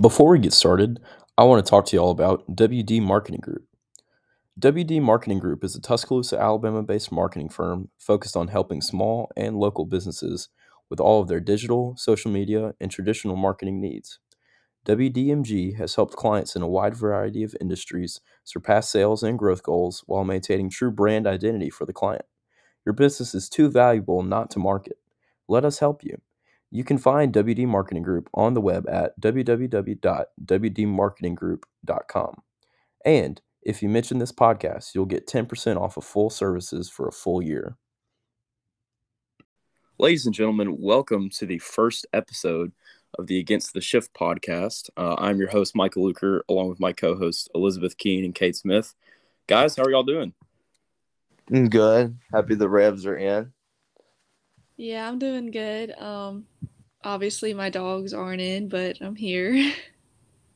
Before we get started, I want to talk to you all about WD Marketing Group. WD Marketing Group is a Tuscaloosa, Alabama based marketing firm focused on helping small and local businesses with all of their digital, social media, and traditional marketing needs. WDMG has helped clients in a wide variety of industries surpass sales and growth goals while maintaining true brand identity for the client. Your business is too valuable not to market. Let us help you. You can find WD Marketing Group on the web at www.wdmarketinggroup.com. And if you mention this podcast, you'll get 10% off of full services for a full year. Ladies and gentlemen, welcome to the first episode of the Against the Shift podcast. Uh, I'm your host, Michael Luker, along with my co hosts, Elizabeth Keene and Cade Smith. Guys, how are y'all doing? Good. Happy the Rebs are in. Yeah, I'm doing good. Um, obviously my dogs aren't in, but I'm here.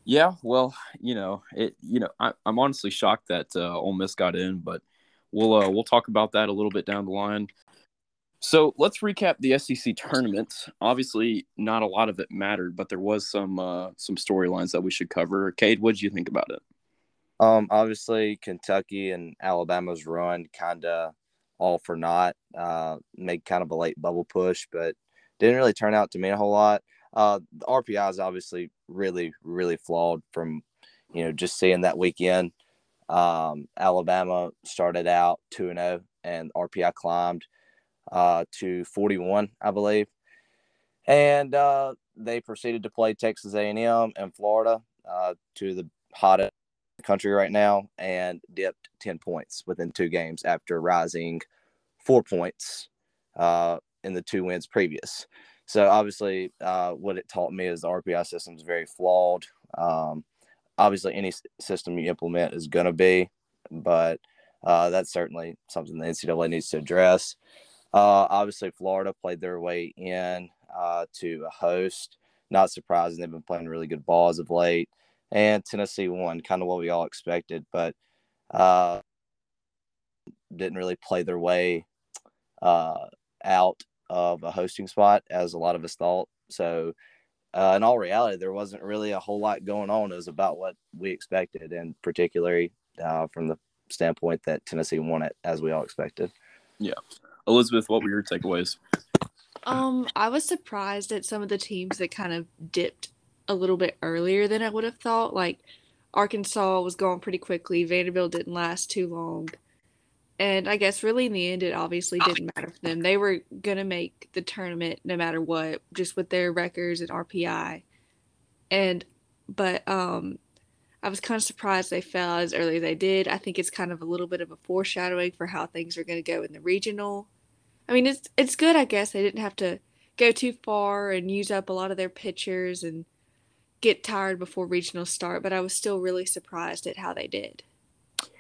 Yeah, well, you know, it. You know, I, am honestly shocked that uh, Ole Miss got in, but we'll uh, we'll talk about that a little bit down the line. So let's recap the SEC tournament. Obviously, not a lot of it mattered, but there was some uh, some storylines that we should cover. Cade, what did you think about it? Um, obviously, Kentucky and Alabama's run kind of all for naught. Uh, made kind of a late bubble push, but didn't really turn out to mean a whole lot. Uh, the RPI is obviously really, really flawed from, you know, just seeing that weekend. Um, Alabama started out 2 0 and RPI climbed uh, to 41, I believe. And uh, they proceeded to play Texas A&M and Florida uh, to the hottest country right now and dipped 10 points within two games after rising four points uh, in the two wins previous. So obviously, uh, what it taught me is the RPI system is very flawed. Um, obviously, any system you implement is going to be, but uh, that's certainly something the NCAA needs to address. Uh, obviously, Florida played their way in uh, to a host. Not surprising; they've been playing really good balls of late. And Tennessee won, kind of what we all expected, but uh, didn't really play their way uh, out of a hosting spot as a lot of us thought. So, uh, in all reality, there wasn't really a whole lot going on. It was about what we expected, and particularly uh, from the standpoint that Tennessee won it as we all expected. Yeah, Elizabeth, what were your takeaways? Um, I was surprised at some of the teams that kind of dipped a little bit earlier than I would have thought. Like Arkansas was going pretty quickly. Vanderbilt didn't last too long. And I guess really in the end, it obviously didn't matter for them. They were going to make the tournament no matter what, just with their records and RPI. And, but, um, I was kind of surprised they fell as early as they did. I think it's kind of a little bit of a foreshadowing for how things are going to go in the regional. I mean, it's it's good, I guess. They didn't have to go too far and use up a lot of their pitchers and get tired before regional start, but I was still really surprised at how they did.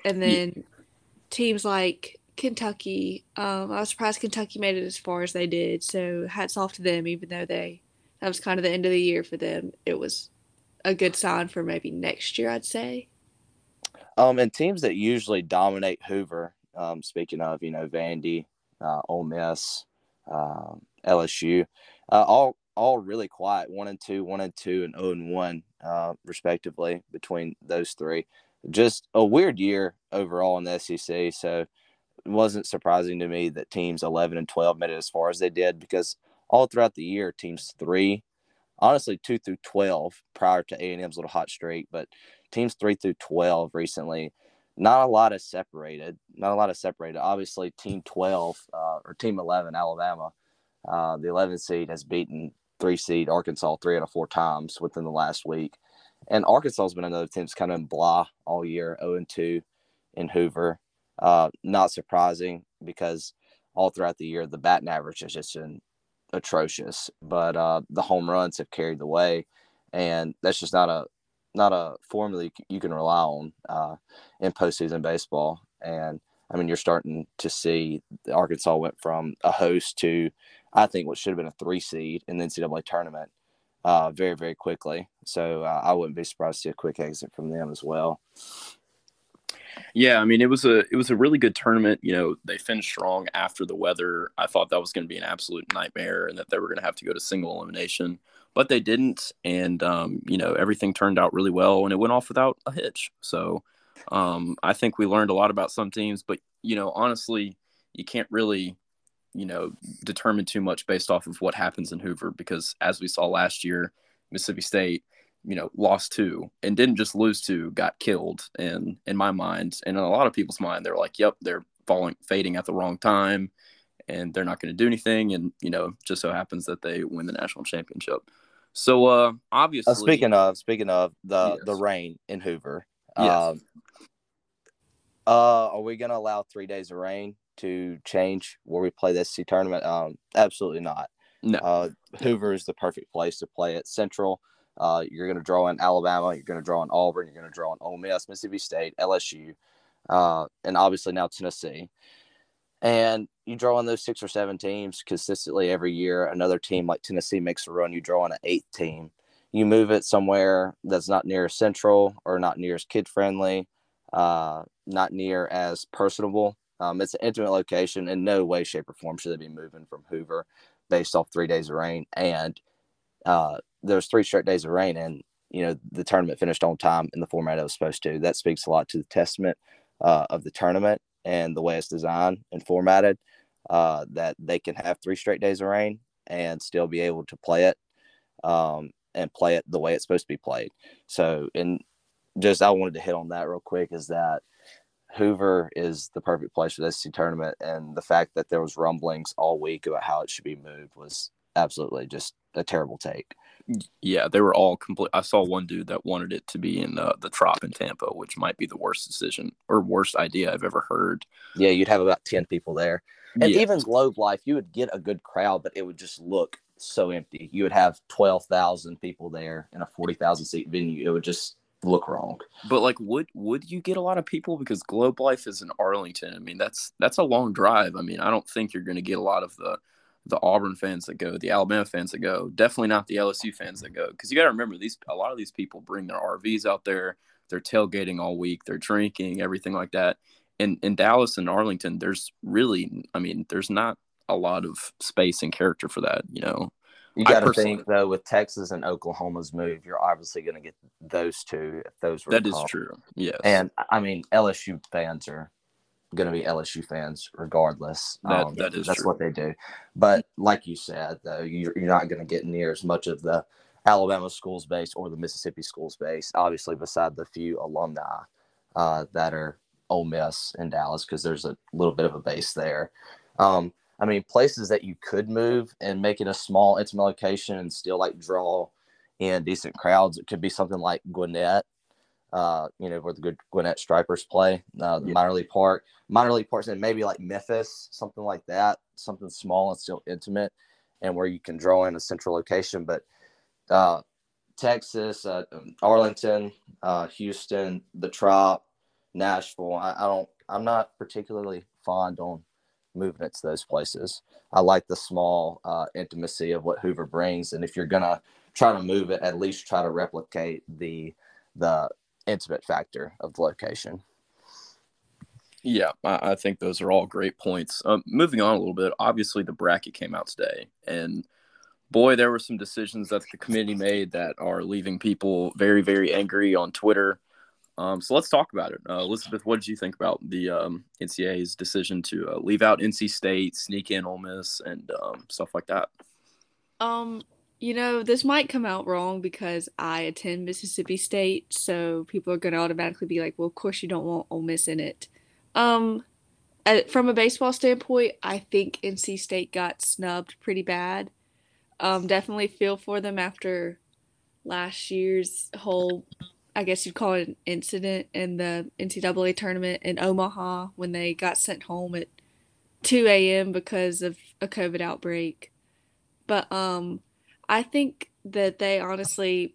And then teams like Kentucky, um, I was surprised Kentucky made it as far as they did. So hats off to them, even though they that was kind of the end of the year for them. It was a good sign for maybe next year, I'd say. Um, and teams that usually dominate Hoover, um, speaking of, you know, Vandy, uh, Ole Miss, um, LSU, uh, all all really quiet, one and two, one and two, and zero oh and one, uh, respectively, between those three just a weird year overall in the SEC. So it wasn't surprising to me that teams 11 and 12 made it as far as they did because all throughout the year, teams three, honestly, two through 12 prior to A&M's little hot streak, but teams three through 12 recently, not a lot of separated, not a lot of separated. Obviously, team 12 uh, or team 11, Alabama, uh, the 11 seed has beaten three seed Arkansas three out of four times within the last week. And Arkansas has been another team that's kind of blah all year, 0 and 2 in Hoover. Uh, not surprising because all throughout the year the batting average has just been atrocious, but uh, the home runs have carried the way, and that's just not a not a formula you can rely on uh, in postseason baseball. And I mean, you're starting to see Arkansas went from a host to, I think, what should have been a three seed in the NCAA tournament uh, very, very quickly. So uh, I wouldn't be surprised to see a quick exit from them as well. Yeah, I mean it was a it was a really good tournament. You know, they finished strong after the weather. I thought that was going to be an absolute nightmare and that they were going to have to go to single elimination. but they didn't, and um, you know everything turned out really well, and it went off without a hitch. So um, I think we learned a lot about some teams, but you know honestly, you can't really you know determine too much based off of what happens in Hoover because as we saw last year, Mississippi State you know lost two and didn't just lose two got killed and in my mind and in a lot of people's mind they're like yep they're falling fading at the wrong time and they're not going to do anything and you know just so happens that they win the national championship so uh obviously Uh, speaking of speaking of the Yes. the rain in Hoover, Yes. um, uh, are we gonna allow three days of rain to change where we play this SEC tournament? Um, absolutely not. No. Uh, Hoover is the perfect place to play it. Central. Uh, you're going to draw in Alabama. You're going to draw in Auburn. You're going to draw in Ole Miss, Mississippi State, LSU, uh, and obviously now Tennessee. And you draw in those six or seven teams consistently every year. Another team like Tennessee makes a run. You draw in an eighth team. You move it somewhere that's not near as central or not near as kid friendly, uh, not near as personable. Um, it's an intimate location. In no way, shape, or form should they be moving from Hoover based off three days of rain. And uh, there's three straight days of rain, and you know the tournament finished on time in the format it was supposed to. That speaks a lot to the testament uh, of the tournament and the way it's designed and formatted. Uh, that they can have three straight days of rain and still be able to play it um, and play it the way it's supposed to be played. So, and just I wanted to hit on that real quick is that Hoover is the perfect place for this SEC tournament, and the fact that there was rumblings all week about how it should be moved was absolutely just a terrible take. yeah they were all complete i saw one dude that wanted it to be in uh, the trop in tampa which might be the worst decision or worst idea i've ever heard Yeah, you'd have about ten people there, and Yeah. even Globe Life, you would get a good crowd, but it would just look so empty. You would have twelve thousand people there in a forty thousand seat venue. It would just look wrong. But like, would would you get a lot of people because Globe Life is in Arlington? I mean, that's that's a long drive. I mean, I don't think you're going to get a lot of the the Auburn fans that go, the Alabama fans that go. Definitely not the LSU fans that go, because you got to remember these a lot of these people bring their RVs out there. They're tailgating all week. They're drinking, everything like that. And in Dallas and Arlington, there's really, I mean, there's not a lot of space and character for that. You know, You got to think though, with Texas and Oklahoma's move, you're obviously going to get those two if those were that is true. Yes, And I mean, LSU fans are going to be LSU fans regardless. That- Um, that is that's true. what they do. But like you said, though, you're, you're not going to get near as much of the Alabama schools base or the Mississippi schools base. Obviously, beside the few alumni uh, that are Ole Miss and Dallas, because there's a little bit of a base there. Um, I mean, places that you could move and make it a small, intimate location and still like draw in decent crowds. It could be something like Gwinnett uh, you know, where the good Gwinnett Stripers play, uh, the Yeah. minor league park, minor league parks, and maybe like Memphis, something like that, something small and still intimate, and where you can draw in a central location. But uh, Texas, uh, Arlington, uh, Houston, the Trop, Nashville, I, I don't, I'm not particularly fond on it to those places. I like the small uh, intimacy of what Hoover brings, and if you're gonna try to move it, at least try to replicate the the intimate factor of the location. Yeah, I, I think those are all great points. Um, moving on a little bit, obviously the bracket came out today, and boy, there were some decisions that the committee made that are leaving people very, very angry on Twitter. Um, so let's talk about it. Uh, Elizabeth, what did you think about the um, NCAA's decision to uh, leave out NC State, sneak in Ole Miss, and um, stuff like that? Um, you know, this might come out wrong because I attend Mississippi State, so people are going to automatically be like, "Well, of course you don't want Ole Miss in it." Um, from a baseball standpoint, I think NC State got snubbed pretty bad. Um, definitely feel for them after last year's whole, I guess you'd call it an incident in the NCAA tournament in Omaha when they got sent home at 2 a.m. because of a COVID outbreak. But um, I think that they honestly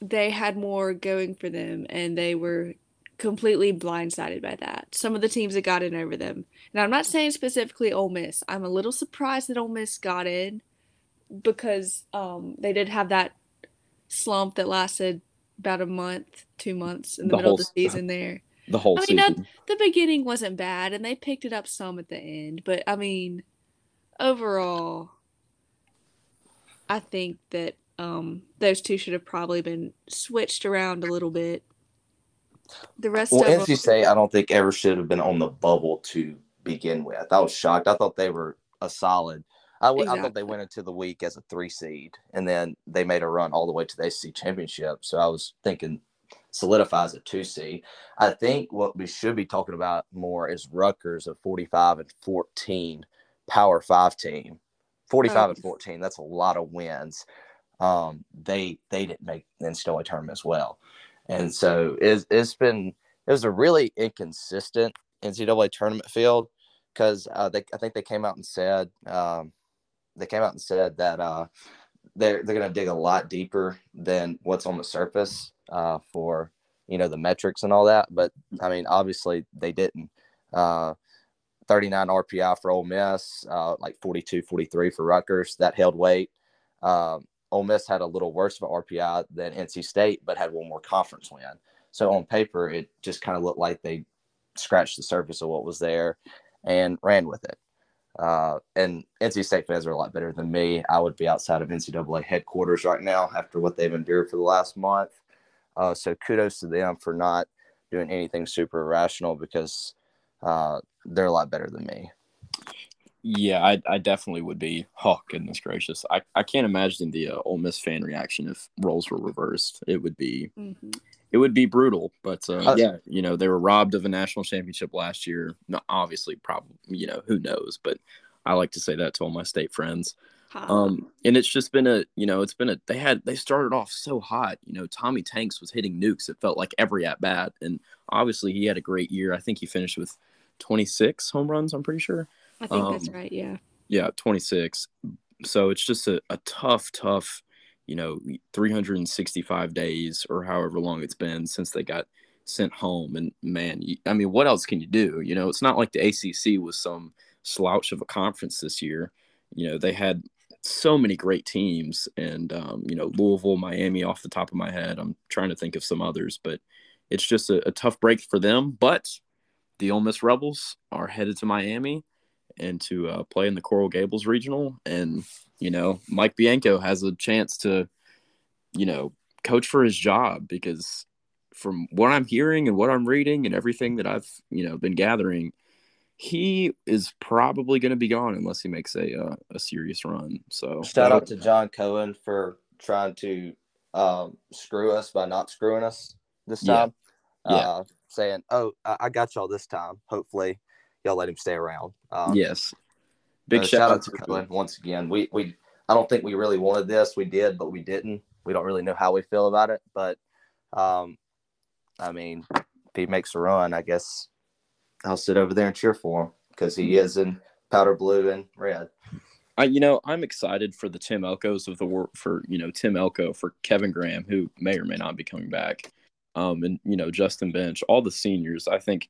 they had more going for them and they were completely blindsided by that. Some of the teams that got in over them. And I'm not saying specifically Ole Miss. I'm a little surprised that Ole Miss got in because um, they did have that slump that lasted about a month, two months in the, The middle whole of the season there. The whole season. I mean, season. The beginning wasn't bad and they picked it up some at the end, but I mean, overall, I think that um, those two should have probably been switched around a little bit. The rest Well, of NC them, State, I don't think ever should have been on the bubble to begin with. I was shocked. I thought they were a solid. I, w- I thought they went into the week as a three seed, and then they made a run all the way to the ACC championship. So I was thinking solidifies a two seed. I think what we should be talking about more is Rutgers of 45 and 14 Power Five team. 45 Oh. and 14. That's a lot of wins. Um, they they didn't make the NCAA tournament as well, and so it's, it's been it was a really inconsistent NCAA tournament field because uh, they I think they came out and said um, they came out and said that uh, they're they're going to dig a lot deeper than what's on the surface uh, for you know the metrics and all that. But I mean, obviously they didn't. Uh, 39 RPI for Ole Miss, uh, like 42, 43 for Rutgers. That held weight. Um, Ole Miss had a little worse of an RPI than NC State, but had one more conference win. So on paper, it just kind of looked like they scratched the surface of what was there and ran with it. Uh, and NC State fans are a lot better than me. I would be outside of NCAA headquarters right now after what they've endured for the last month. Uh, so kudos to them for not doing anything super irrational because uh, they're a lot better than me. Yeah, I, I definitely would be. Oh goodness gracious! I, I can't imagine the uh, Ole Miss fan reaction if roles were reversed. It would be Mhm. It would be brutal. But uh, Uh, yeah, you know they were robbed of a national championship last year. No, obviously, probably you know who knows. But I like to say that to all my state friends. Ha. Um, and it's just been a, you know, it's been a, they had, they started off so hot. You know, Tommy Tanks was hitting nukes. It felt like every at bat. And obviously he had a great year. I think he finished with 26 home runs, I'm pretty sure. I think that's um, right. Yeah. Yeah, 26. So it's just a, a tough, tough, you know, 365 days or however long it's been since they got sent home. And man, you, I mean, what else can you do? You know, it's not like the ACC was some slouch of a conference this year. You know, they had so many great teams and, um, you know, Louisville, Miami off the top of my head. I'm trying to think of some others, but it's just a, a tough break for them. But the Ole Miss Rebels are headed to Miami and to uh, play in the Coral Gables Regional. And, you know, Mike Bianco has a chance to, you know, coach for his job because from what I'm hearing and what I'm reading and everything that I've, you know, been gathering, he is probably going to be gone unless he makes a uh, a serious run. So Shout out to John Cohen for trying to um, screw us by not screwing us this time. Yeah. Uh, saying, "Oh, I, I got y'all this time. Hopefully, y'all let him stay around." Um, yes, big uh, shout, out to Cohen once again. We we I don't think we really wanted this. We did, but we didn't. We don't really know how we feel about it. But um, I mean, if he makes a run, I guess I'll sit over there and cheer for him because he is in powder blue and red. I, you know, I'm excited for the Tim Elkos of the world for you know Tim Elko for Kevin Graham, who may or may not be coming back, um, and you know Justin Bench, all the seniors. I think,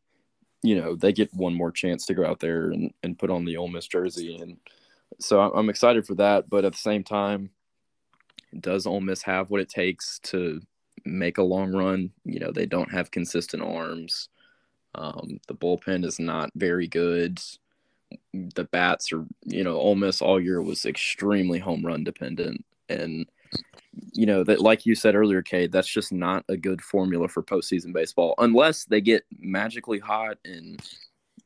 you know, they get one more chance to go out there and, and put on the Ole Miss jersey, and so I'm, excited for that. But at the same time, does Ole Miss have what it takes to make a long run? You know, they don't have consistent arms. Um, the bullpen is not very good the bats are, you know, Ole Miss all year was extremely home run dependent. And, you know, that like you said earlier, Cade, that's just not a good formula for postseason baseball unless they get magically hot and,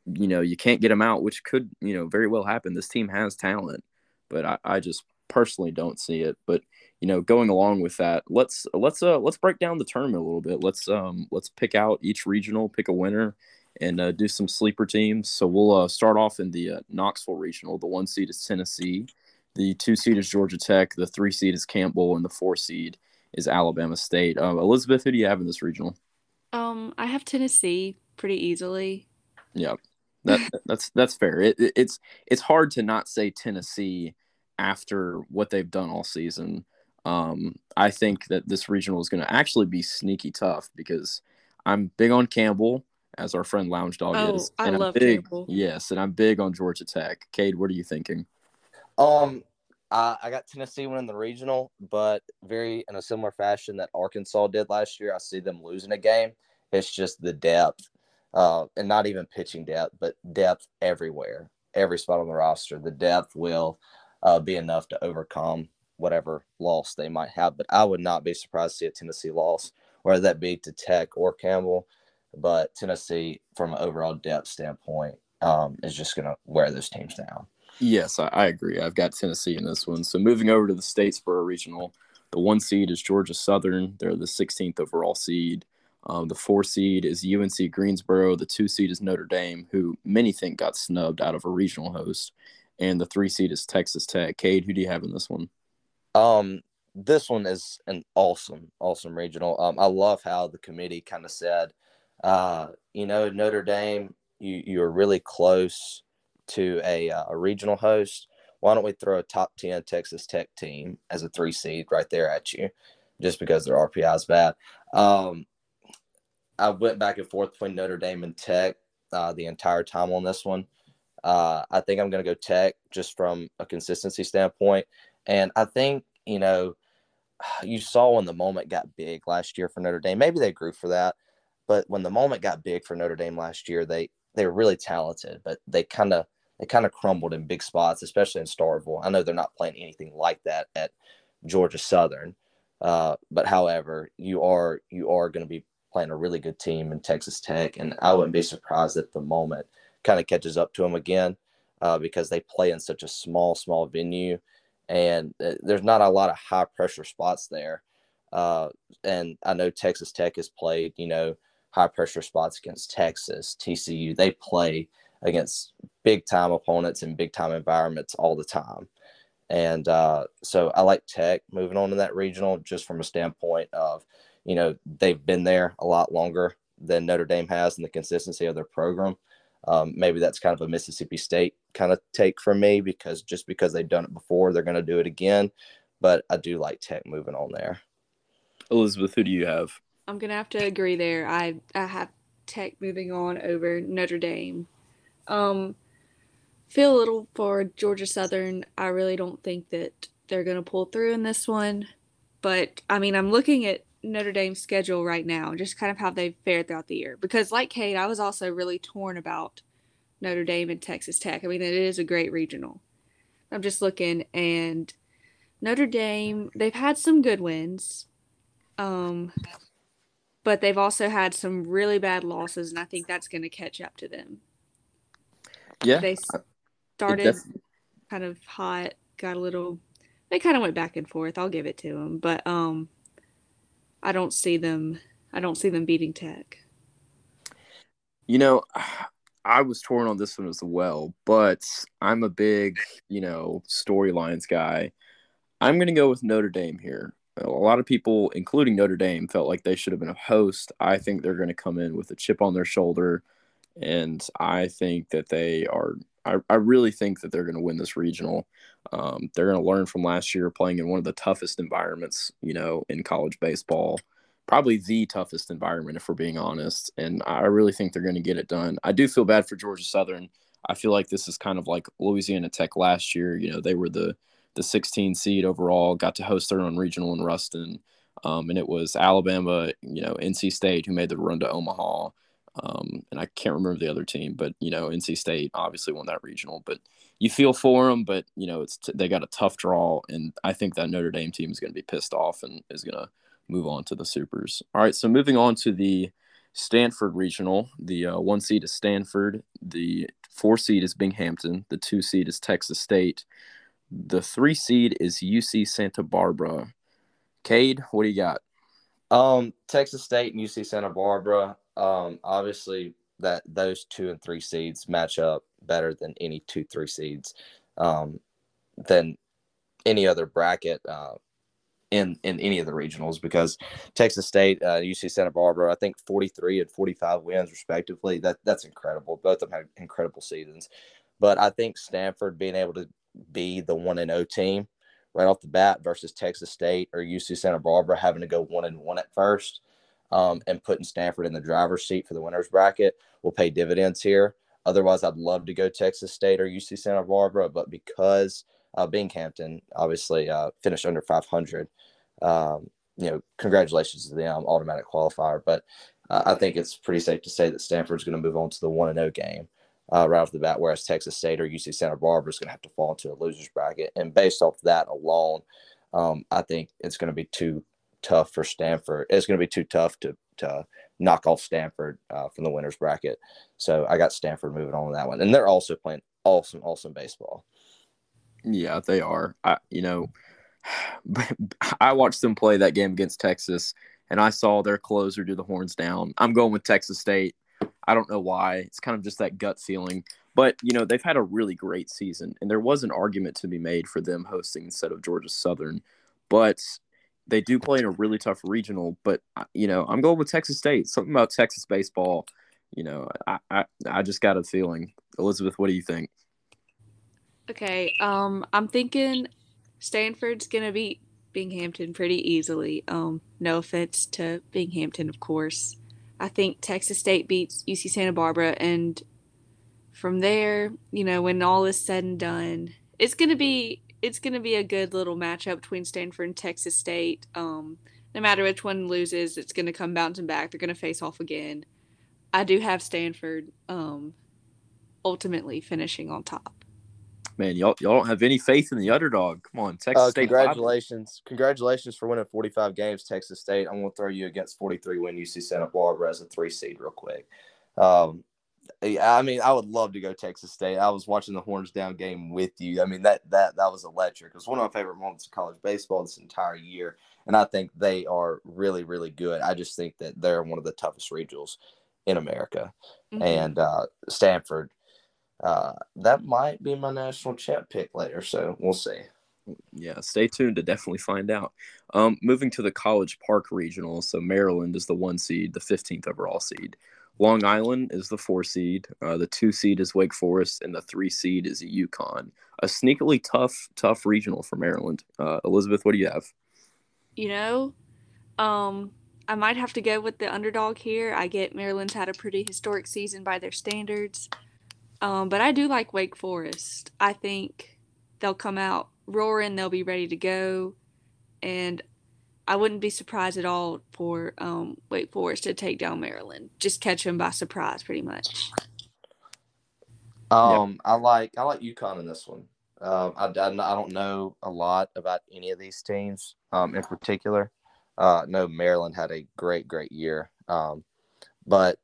you know, you can't get them out, which could, you know, very well happen. This team has talent, but I, I just personally don't see it. But, you know, going along with that, let's let's uh let's break down the tournament a little bit. Let's um let's pick out each regional, pick a winner, and uh, do some sleeper teams. So we'll uh, start off in the uh, Knoxville regional. The one seed is Tennessee, the two seed is Georgia Tech, the three seed is Campbell, and the four seed is Alabama State. Um, Elizabeth, who do you have in this regional? Um, I have Tennessee pretty easily. Yeah, that that's that's fair. It, it- it's it's hard to not say Tennessee after what they've done all season. Um, I think that this regional is going to actually be sneaky tough because I'm big on Campbell, as our friend Lounge Dog Oh, is. I and I'm love big, Campbell. Yes, and I'm big on Georgia Tech. Cade, what are you thinking? Um, I, I got Tennessee winning the regional, but very in a similar fashion that Arkansas did last year. I see them losing a game. It's just the depth, uh, and not even pitching depth, but depth everywhere, every spot on the roster. The depth will uh, be enough to overcome whatever loss they might have. But I would not be surprised to see a Tennessee loss, whether that be to Tech or Campbell. But Tennessee, from an overall depth standpoint, um, is just going to wear those teams down. Yes, I, I, agree. I've got Tennessee in this one. So moving over to the Statesboro regional, the one seed is Georgia Southern. They're the 16th overall seed. Um, the four seed is UNC Greensboro. The two seed is Notre Dame, who many think got snubbed out of a regional host. And the three seed is Texas Tech. Cade, who do you have in this one? Um, this one is an awesome, awesome regional. Um, I love how the committee kind of said, uh, you know, Notre Dame, you you are really close to a uh, a regional host. Why don't we throw a top ten Texas Tech team as a three seed right there at you, just because their RPI is bad. Um, I went back and forth between Notre Dame and Tech uh, the entire time on this one. Uh, I think I'm going to go Tech just from a consistency standpoint. And I think, you know, you saw when the moment got big last year for Notre Dame. Maybe they grew for that, but when the moment got big for Notre Dame last year, they they were really talented, but they kind of they kind of crumbled in big spots, especially in Starkville. I know they're not playing anything like that at Georgia Southern, uh, but however, you are you are going to be playing a really good team in Texas Tech, and I wouldn't be surprised if the moment kind of catches up to them again uh, because they play in such a small small venue and uh, there's not a lot of high pressure spots there. Uh, and I know Texas Tech has played, you know, high pressure spots against Texas, TCU. They play against big time opponents in big time environments all the time. And uh, so I like Tech moving on to that regional just from a standpoint of, you know, they've been there a lot longer than Notre Dame has in the consistency of their program. Um, maybe that's kind of a Mississippi State kind of take for me because just because they've done it before, they're going to do it again. But I do like Tech moving on there. Elizabeth, who do you have? I'm gonna have to agree there. I I have Tech moving on over Notre Dame. Um, feel a little for Georgia Southern. I really don't think that they're gonna pull through in this one, but I mean, I'm looking at Notre Dame's schedule right now, just kind of how they've fared throughout the year. Because, like Cade, I was also really torn about Notre Dame and Texas Tech. I mean, it is a great regional. I'm just looking, and Notre Dame, they've had some good wins, um, but they've also had some really bad losses, and I think that's going to catch up to them. Yeah. They started kind of hot, got a little, they kind of went back and forth. I'll give it to them. But, um, I don't see them. I don't see them beating Tech. You know, I was torn on this one as well, but I'm a big, you know, storylines guy. I'm going to go with Notre Dame here. A lot of people, including Notre Dame, felt like they should have been a host. I think they're going to come in with a chip on their shoulder, and I think that they are. I, I really think that they're going to win this regional. Um, they're going to learn from last year playing in one of the toughest environments, you know, in college baseball. Probably the toughest environment, if we're being honest. And I really think they're going to get it done. I do feel bad for Georgia Southern. I feel like this is kind of like Louisiana Tech last year. You know, they were the the 16 seed overall, got to host their own regional in Ruston. Um, and it was Alabama, you know, NC State who made the run to Omaha. Um, and I can't remember the other team, but you know, NC State obviously won that regional. But you feel for them, but you know, it's t- they got a tough draw, and I think that Notre Dame team is going to be pissed off and is going to move on to the supers. All right, so moving on to the Stanford regional, the uh, one seed is Stanford, the four seed is Binghamton, the two seed is Texas State, the three seed is UC Santa Barbara. Cade, what do you got? Um, Texas State and UC Santa Barbara. Um, obviously that those two and three seeds match up better than any two three seeds, um, than any other bracket uh, in in any of the regionals because Texas State, uh, UC Santa Barbara, I think 43 and 45 wins respectively. That that's incredible. Both of them had incredible seasons, but I think Stanford being able to be the one and O team right off the bat versus Texas State or UC Santa Barbara having to go one and one at first um, and putting Stanford in the driver's seat for the winners bracket will pay dividends here. Otherwise, I'd love to go Texas State or UC Santa Barbara, but because uh, Binghamton obviously uh, finished under 500, um, you know, congratulations to them, automatic qualifier. But uh, I think it's pretty safe to say that Stanford's going to move on to the one and zero oh game uh, right off the bat, whereas Texas State or UC Santa Barbara is going to have to fall into a losers bracket. And based off that alone, Um, I think it's going to be too tough for Stanford. It's going to be too tough to to knock off Stanford uh, from the winners bracket. So I got Stanford moving on that one, and they're also playing awesome, awesome baseball. Yeah, they are. I, you know, I watched them play that game against Texas, and I saw their closer do the horns down. I'm going with Texas State. I don't know why. It's kind of just that gut feeling. But, you know, they've had a really great season, and there was an argument to be made for them hosting instead of Georgia Southern. But they do play in a really tough regional. But, uh, you know, I'm going with Texas State. Something about Texas baseball, you know, I, I, I just got a feeling. Elizabeth, what do you think? Okay, um, I'm thinking Stanford's gonna beat Binghamton pretty easily. Um, no offense to Binghamton, of course. I think Texas State beats UC Santa Barbara, and from there, you know, when all is said and done, it's gonna be it's gonna be a good little matchup between Stanford and Texas State. Um, no matter which one loses, it's gonna come bouncing back. They're gonna face off again. I do have Stanford um, ultimately finishing on top man, y'all y'all don't have any faith in the underdog. Come on, Texas uh, State. Congratulations, congratulations for winning 45 games, Texas State. I'm going to throw you against 43 win UC Santa Barbara as a three seed real quick. Um, I mean, I would love to go Texas State. I was watching the horns down game with you. I mean, that that that was electric. It was one of my favorite moments of college baseball this entire year, and I think they are really really good. I just think that they're one of the toughest regionals in America, mm-hmm. and uh, Stanford uh, that might be my national champ pick later. So we'll see. Yeah, stay tuned to definitely find out. Um, moving to the College Park Regional. So Maryland is the one seed, the 15th overall seed. Long Island is the four seed. Uh, the two seed is Wake Forest, and the three seed is UConn. A sneakily tough, tough regional for Maryland. Uh, Elizabeth, what do you have? You know, um, I might have to go with the underdog here. I get Maryland's had a pretty historic season by their standards. Um, but I do like Wake Forest. I think they'll come out roaring. They'll be ready to go, and I wouldn't be surprised at all for um, Wake Forest to take down Maryland. Just catch them by surprise, pretty much. Um, I like I like UConn in this one. Um, I, I, I don't know a lot about any of these teams um, in particular. Uh, no, Maryland had a great great year. Um, but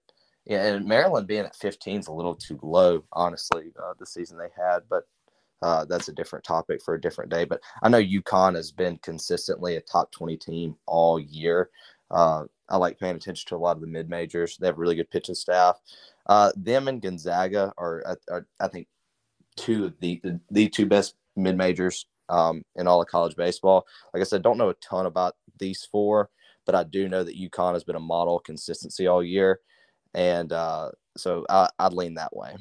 yeah, and Maryland being at 15 is a little too low, honestly, uh, the season they had. But uh, that's a different topic for a different day. But I know UConn has been consistently a top 20 team all year. Uh, I like paying attention to a lot of the mid majors. They have really good pitching staff. Uh, them and Gonzaga are, are, I think, two of the, the, the two best mid majors um, in all of college baseball. Like I said, don't know a ton about these four, but I do know that UConn has been a model of consistency all year and uh, so I, I'd lean that way.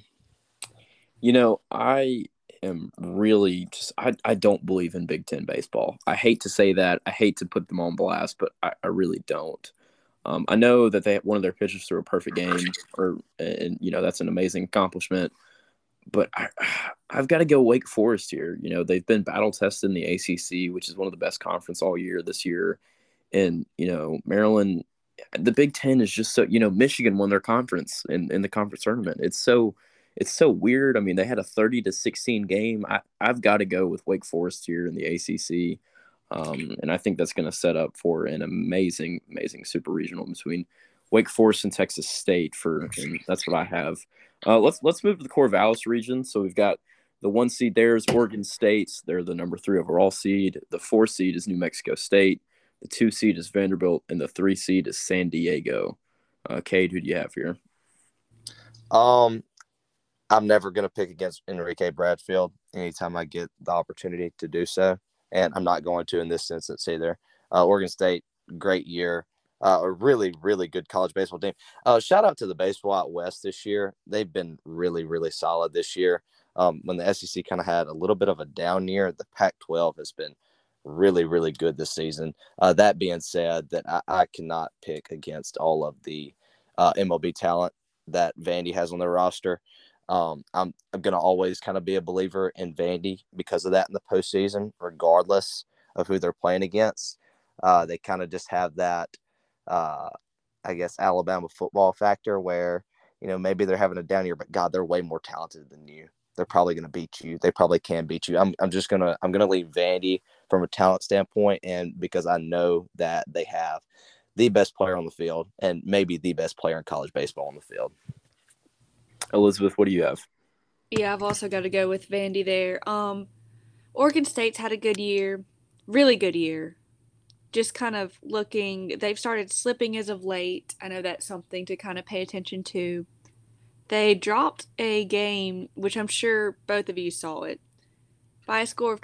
You know, I am really just I, I don't believe in Big Ten baseball. I hate to say that. I hate to put them on blast, but I, I really don't. Um, I know that they one of their pitchers threw a perfect game, or and you know that's an amazing accomplishment. But I, I've got to go Wake Forest here. You know they've been battle tested in the ACC, which is one of the best conference all year this year, and you know Maryland the Big Ten is just so you know Michigan won their conference in, in the conference tournament. It's so it's so weird. I mean, they had a thirty to sixteen game. I I've got to go with Wake Forest here in the ACC, um, and I think that's going to set up for an amazing amazing super regional between Wake Forest and Texas State for and that's what I have. Uh, let's let's move to the Corvallis region. So we've got the one seed there is Oregon State. They're the number three overall seed. The four seed is New Mexico State. The two seed is Vanderbilt, and the three seed is San Diego. Uh, Cade, who do you have here? Um, I'm never going to pick against Enrique Bradfield anytime I get the opportunity to do so, and I'm not going to in this instance either. Uh, Oregon State, great year. Uh, a really, really good college baseball team. Uh, shout out to the baseball out west this year. They've been really, really solid this year. Um, when the SEC kind of had a little bit of a down year, the Pac 12 has been really, really good this season. Uh, that being said, that I, I, cannot pick against all of the uh, MLB talent that Vandy has on their roster. Um, I'm, I'm going to always kind of be a believer in Vandy because of that in the postseason, regardless of who they're playing against. Uh, they kind of just have that, uh, I guess, Alabama football factor where, you know, maybe they're having a down year, but God, they're way more talented than you. they're probably going to beat you. They probably can beat you. I'm, I'm just gonna I'm gonna leave Vandy from a talent standpoint, and because I know that they have the best player on the field and maybe the best player in college baseball on the field. Elizabeth, what do you have? Yeah, I've also got to go with Vandy there. Um, Oregon State's had a good year, really good year. Just kind of looking, they've started slipping as of late. I know that's something to kind of pay attention to. They dropped a game, which I'm sure both of you saw it, by a score of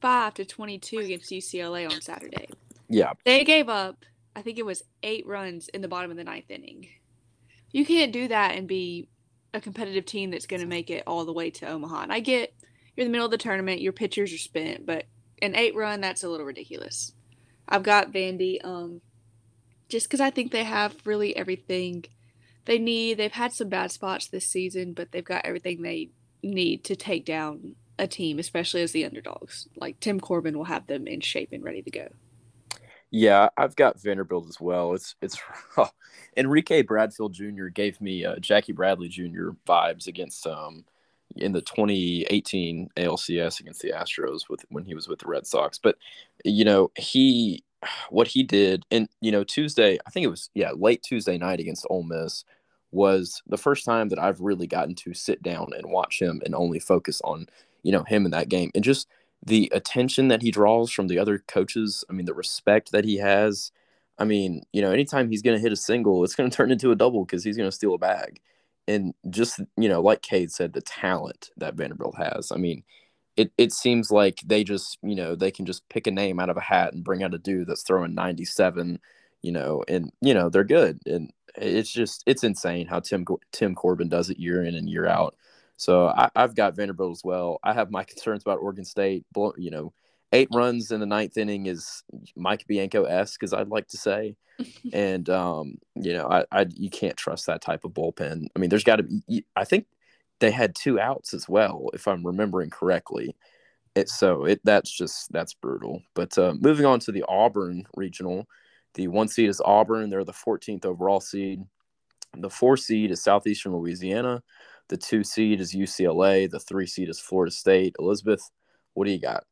25 to 22 against UCLA on Saturday. Yeah. They gave up, I think it was eight runs in the bottom of the ninth inning. You can't do that and be a competitive team that's going to make it all the way to Omaha. And I get you're in the middle of the tournament, your pitchers are spent, but an eight run, that's a little ridiculous. I've got Vandy, um, just because I think they have really everything they need. They've had some bad spots this season, but they've got everything they need to take down a team, especially as the underdogs. Like Tim Corbin will have them in shape and ready to go. Yeah, I've got Vanderbilt as well. It's it's oh, Enrique Bradfield Jr. gave me uh, Jackie Bradley Jr. vibes against um in the 2018 ALCS against the Astros with when he was with the Red Sox. But you know he what he did and you know Tuesday I think it was yeah late Tuesday night against Ole Miss was the first time that I've really gotten to sit down and watch him and only focus on you know him in that game and just the attention that he draws from the other coaches. I mean the respect that he has. I mean, you know, anytime he's going to hit a single, it's going to turn into a double because he's going to steal a bag. And just, you know, like Cade said, the talent that Vanderbilt has. I mean, it, it seems like they just, you know, they can just pick a name out of a hat and bring out a dude that's throwing 97, you know, and, you know, they're good. And it's just, it's insane how Tim, Tim Corbin does it year in and year out. So I, I've got Vanderbilt as well. I have my concerns about Oregon State, you know, eight runs in the ninth inning is Mike Bianco esque, as I'd like to say. and um, you know, I, I you can't trust that type of bullpen. I mean, there's got to be. I think they had two outs as well, if I'm remembering correctly. It so it that's just that's brutal. But uh, moving on to the Auburn regional, the one seed is Auburn. They're the 14th overall seed. The four seed is Southeastern Louisiana. The two seed is UCLA. The three seed is Florida State. Elizabeth, what do you got?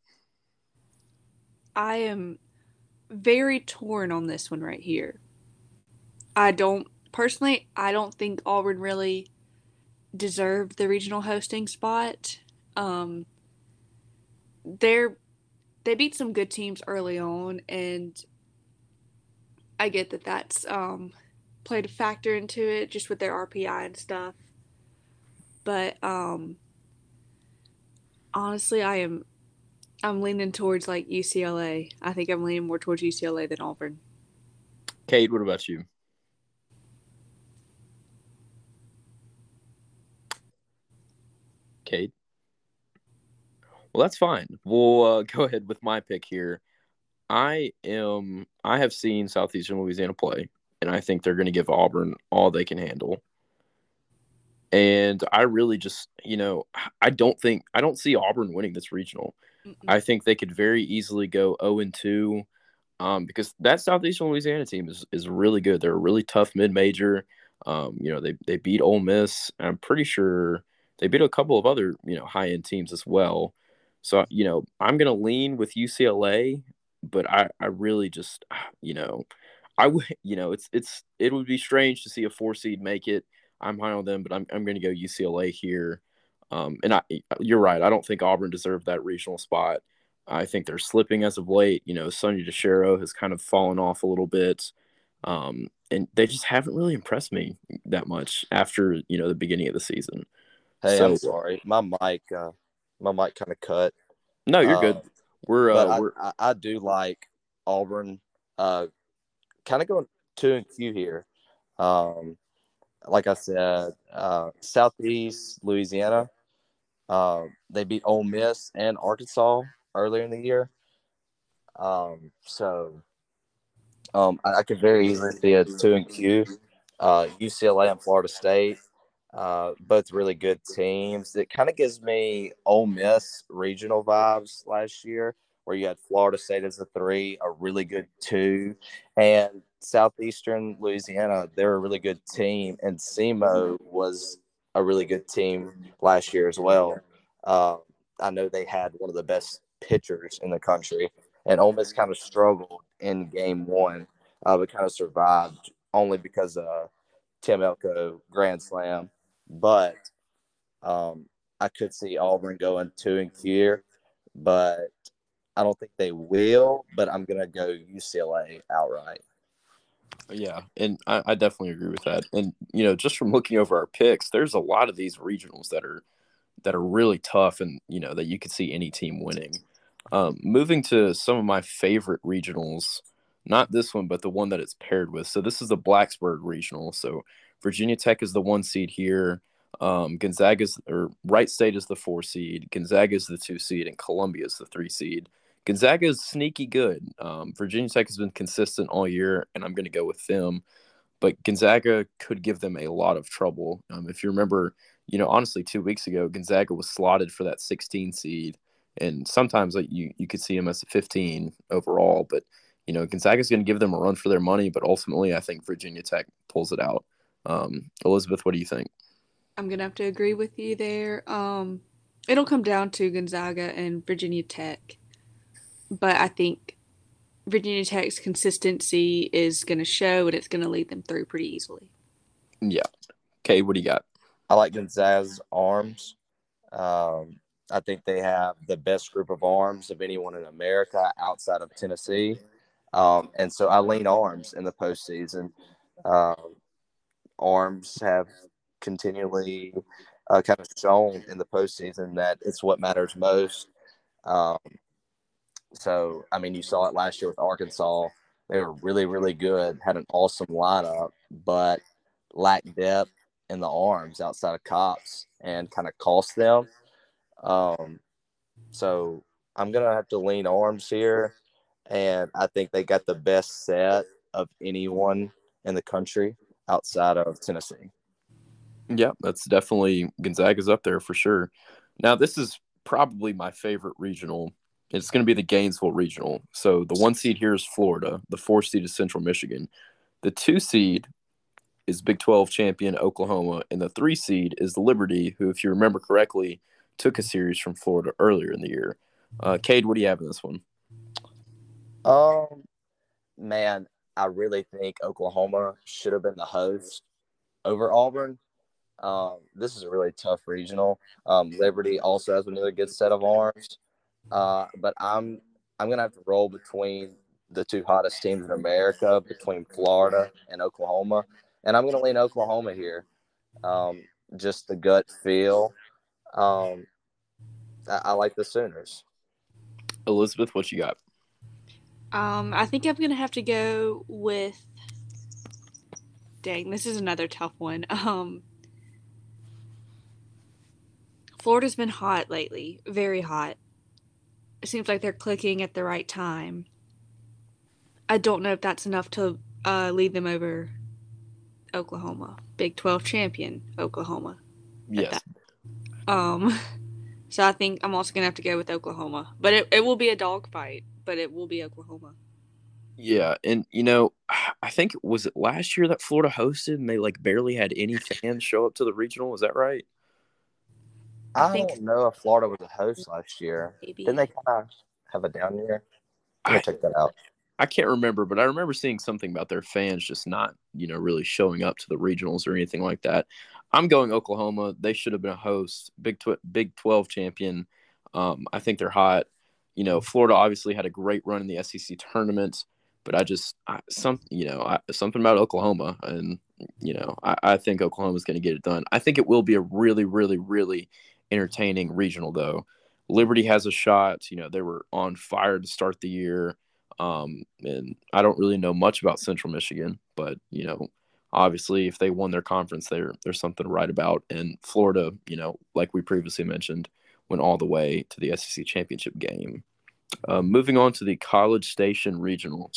I am very torn on this one right here. I don't personally, I don't think Auburn really deserved the regional hosting spot. Um, they're they beat some good teams early on, and I get that that's um, played a factor into it just with their RPI and stuff. But um, honestly, I am I'm leaning towards like UCLA. I think I'm leaning more towards UCLA than Auburn. Cade, what about you? Cade. Well, that's fine. We'll uh, go ahead with my pick here. I am. I have seen Southeastern Louisiana play, and I think they're going to give Auburn all they can handle. And I really just, you know, I don't think I don't see Auburn winning this regional. Mm-mm. I think they could very easily go 0 and 2 um, because that Southeastern Louisiana team is, is really good. They're a really tough mid major. Um, you know, they, they beat Ole Miss. I'm pretty sure they beat a couple of other, you know, high end teams as well. So, you know, I'm going to lean with UCLA, but I, I really just, you know, I would, you know, it's, it's, it would be strange to see a four seed make it. I'm high on them, but I'm, I'm going to go UCLA here. Um, and I, you're right. I don't think Auburn deserved that regional spot. I think they're slipping as of late. You know, Sonny DiChiara has kind of fallen off a little bit. Um, and they just haven't really impressed me that much after, you know, the beginning of the season. Hey, so, I'm sorry. My mic, uh, my mic kind of cut. No, you're uh, good. We're, uh, I, we're... I, I, do like Auburn, uh, kind of going two and Q here. Um, like I said, uh, Southeast Louisiana. Uh, they beat Ole Miss and Arkansas earlier in the year. Um, so um, I, I, could very easily see a two and Q. Uh, UCLA and Florida State, uh, both really good teams. It kind of gives me Ole Miss regional vibes last year, where you had Florida State as a three, a really good two, and Southeastern Louisiana, they're a really good team, and SEMO was a really good team last year as well. Uh, I know they had one of the best pitchers in the country, and Ole Miss kind of struggled in game one, uh, but kind of survived only because of Tim Elko grand slam. But um, I could see Auburn going two and here, but I don't think they will. But I'm gonna go UCLA outright. Yeah, and I, I, definitely agree with that. And you know, just from looking over our picks, there's a lot of these regionals that are that are really tough, and you know that you could see any team winning. Um, moving to some of my favorite regionals, not this one, but the one that it's paired with. So this is the Blacksburg regional. So Virginia Tech is the one seed here. Um, Gonzaga's or Wright State is the four seed. Gonzaga is the two seed, and Columbia is the three seed. Gonzaga is sneaky good. Um, Virginia Tech has been consistent all year, and I'm going to go with them. But Gonzaga could give them a lot of trouble. Um, if you remember, you know, honestly, two weeks ago, Gonzaga was slotted for that 16 seed, and sometimes like you you could see them as a 15 overall. But you know, Gonzaga is going to give them a run for their money. But ultimately, I think Virginia Tech pulls it out. Um, Elizabeth, what do you think? I'm gonna have to agree with you there. Um, it'll come down to Gonzaga and Virginia Tech but I think Virginia Tech's consistency is going to show and it's going to lead them through pretty easily. Yeah. Okay, what do you got? I like Gonzaga's arms. Um, I think they have the best group of arms of anyone in America outside of Tennessee. Um, and so I lean arms in the postseason. Um, arms have continually uh, kind of shown in the postseason that it's what matters most. Um, so, I mean, you saw it last year with Arkansas. They were really, really good, had an awesome lineup, but lacked depth in the arms outside of Kopps and kind of cost them. Um, so I'm going to have to lean arms here. And I think they got the best set of anyone in the country outside of Tennessee. Yeah, that's definitely Gonzaga's up there for sure. Now, this is probably my favorite regional it's going to be the Gainesville Regional. So the one seed here is Florida. The four seed is Central Michigan. The two seed is Big 12 champion Oklahoma. And the three seed is Liberty, who, if you remember correctly, took a series from Florida earlier in the year. Uh, Cade, what do you have in this one? Um, man, I really think Oklahoma should have been the host over Auburn. Um, this is a really tough regional. Um, Liberty also has another good set of arms. Uh, but I'm I'm gonna have to roll between the two hottest teams in America, between Florida and Oklahoma, and I'm gonna lean Oklahoma here. Um, just the gut feel. Um, I, I like the Sooners. Elizabeth, what you got? Um, I think I'm gonna have to go with. Dang, this is another tough one. Um, Florida's been hot lately, very hot it seems like they're clicking at the right time. I don't know if that's enough to uh, lead them over Oklahoma, Big 12 champion Oklahoma. Yes. Um, so I think I'm also gonna have to go with Oklahoma, but it, it will be a dogfight, but it will be Oklahoma. Yeah, and you know, I think was it last year that Florida hosted and they like barely had any fans show up to the regional. Is that right? I, I don't know if Florida was a host last year. Maybe. Didn't they kind of have a down year? I check that out. I can't remember, but I remember seeing something about their fans just not, you know, really showing up to the regionals or anything like that. I'm going Oklahoma. They should have been a host, Big Tw- Big 12 champion. Um, I think they're hot. You know, Florida obviously had a great run in the SEC tournament, but I just I, some, you know, I, something about Oklahoma, and you know, I, I think Oklahoma's going to get it done. I think it will be a really, really, really entertaining regional though. Liberty has a shot. You know, they were on fire to start the year. Um, and I don't really know much about Central Michigan, but you know, obviously if they won their conference, there there's something right about. And Florida, you know, like we previously mentioned, went all the way to the SEC championship game. Uh, moving on to the College Station Regional.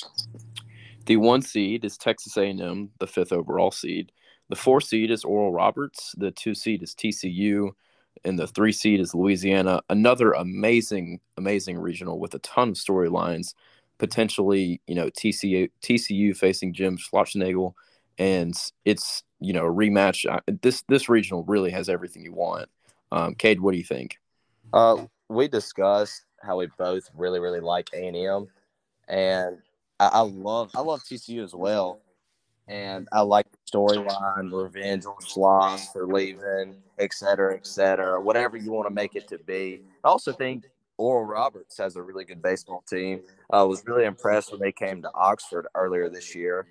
The one seed is Texas A&M, the fifth overall seed. The four seed is Oral Roberts. The two seed is TCU and the three seed is Louisiana. Another amazing, amazing regional with a ton of storylines. Potentially, you know, TCU TCU facing Jim Schlossnagle, and it's you know, a rematch. This this regional really has everything you want. Um, Cade, what do you think? Uh, we discussed how we both really really like A and M, and I love I love TCU as well, and I like the storyline, revenge or loss for leaving, et cetera, et cetera, whatever you want to make it to be. I also think Oral Roberts has a really good baseball team. I was really impressed when they came to Oxford earlier this year.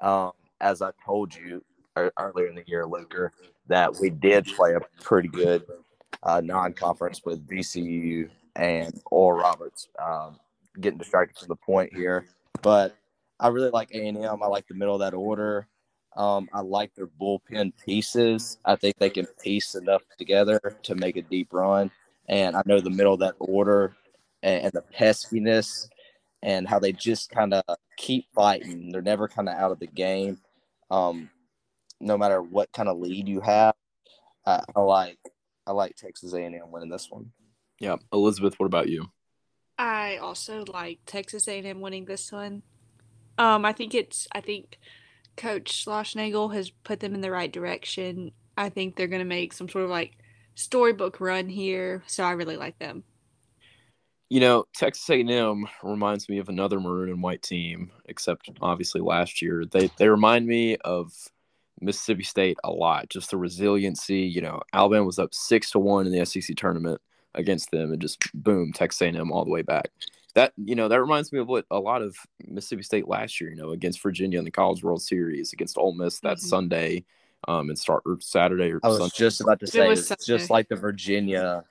Um, as I told you earlier in the year, Luker, that we did play a pretty good uh, non-conference with VCU and Oral Roberts. Um, getting distracted from the point here, but I really like A and M. I like the middle of that order. Um, I like their bullpen pieces. I think they can piece enough together to make a deep run. And I know the middle of that order and, and the peskiness and how they just kind of keep fighting. They're never kind of out of the game. Um, no matter what kind of lead you have, I, I like I like Texas A&M winning this one. Yeah, Elizabeth, what about you? I also like Texas A&M winning this one. Um, I think it's I think Coach Schlossnagle has put them in the right direction. I think they're going to make some sort of like storybook run here, so I really like them. You know, Texas A&M reminds me of another maroon and white team, except obviously last year. They they remind me of Mississippi State a lot. Just the resiliency. You know, Alabama was up six to one in the SEC tournament against them, and just boom, Texas A&M all the way back. That you know that reminds me of what a lot of Mississippi State last year. You know, against Virginia in the College World Series, against Ole Miss that mm-hmm. Sunday, um, and start or Saturday or. I was Sunday. just about to say it it's just like the Virginia,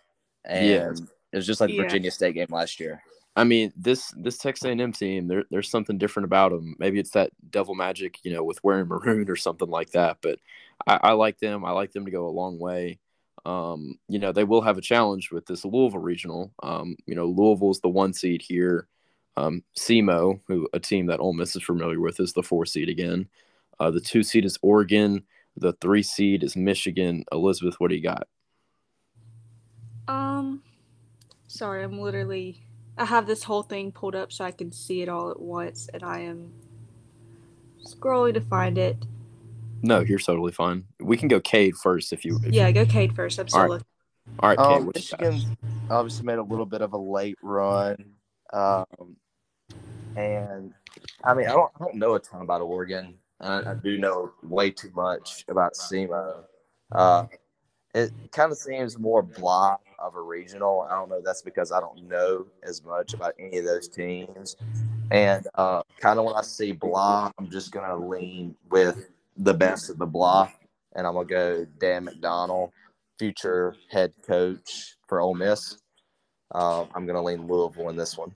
and yeah. it was just like the yeah. Virginia State game last year. I mean, this this Texas A&M team, there, there's something different about them. Maybe it's that devil magic, you know, with wearing maroon or something like that. But I, I like them. I like them to go a long way. Um, you know, they will have a challenge with this Louisville regional. Um, you know, Louisville's the one seed here. Um, SEMO, who a team that Ole Miss is familiar with, is the four seed again. Uh, the two seed is Oregon. The three seed is Michigan. Elizabeth, what do you got? Um, sorry, I'm literally. I have this whole thing pulled up so I can see it all at once, and I am scrolling to find it. No, you're totally fine. We can go Cade first if you. If yeah, you... go Cade first. I'm All right, All right Cade. Um, Michigan obviously made a little bit of a late run, um, and I mean I don't I don't know a ton about Oregon. I, I do know way too much about SEMO. Uh, it kind of seems more blah of a regional. I don't know. That's because I don't know as much about any of those teams. And uh, kind of when I see blah, I'm just going to lean with the best of the block, and I'm gonna go Dan McDonnell, future head coach for Ole Miss. Uh, I'm gonna lean Louisville in this one.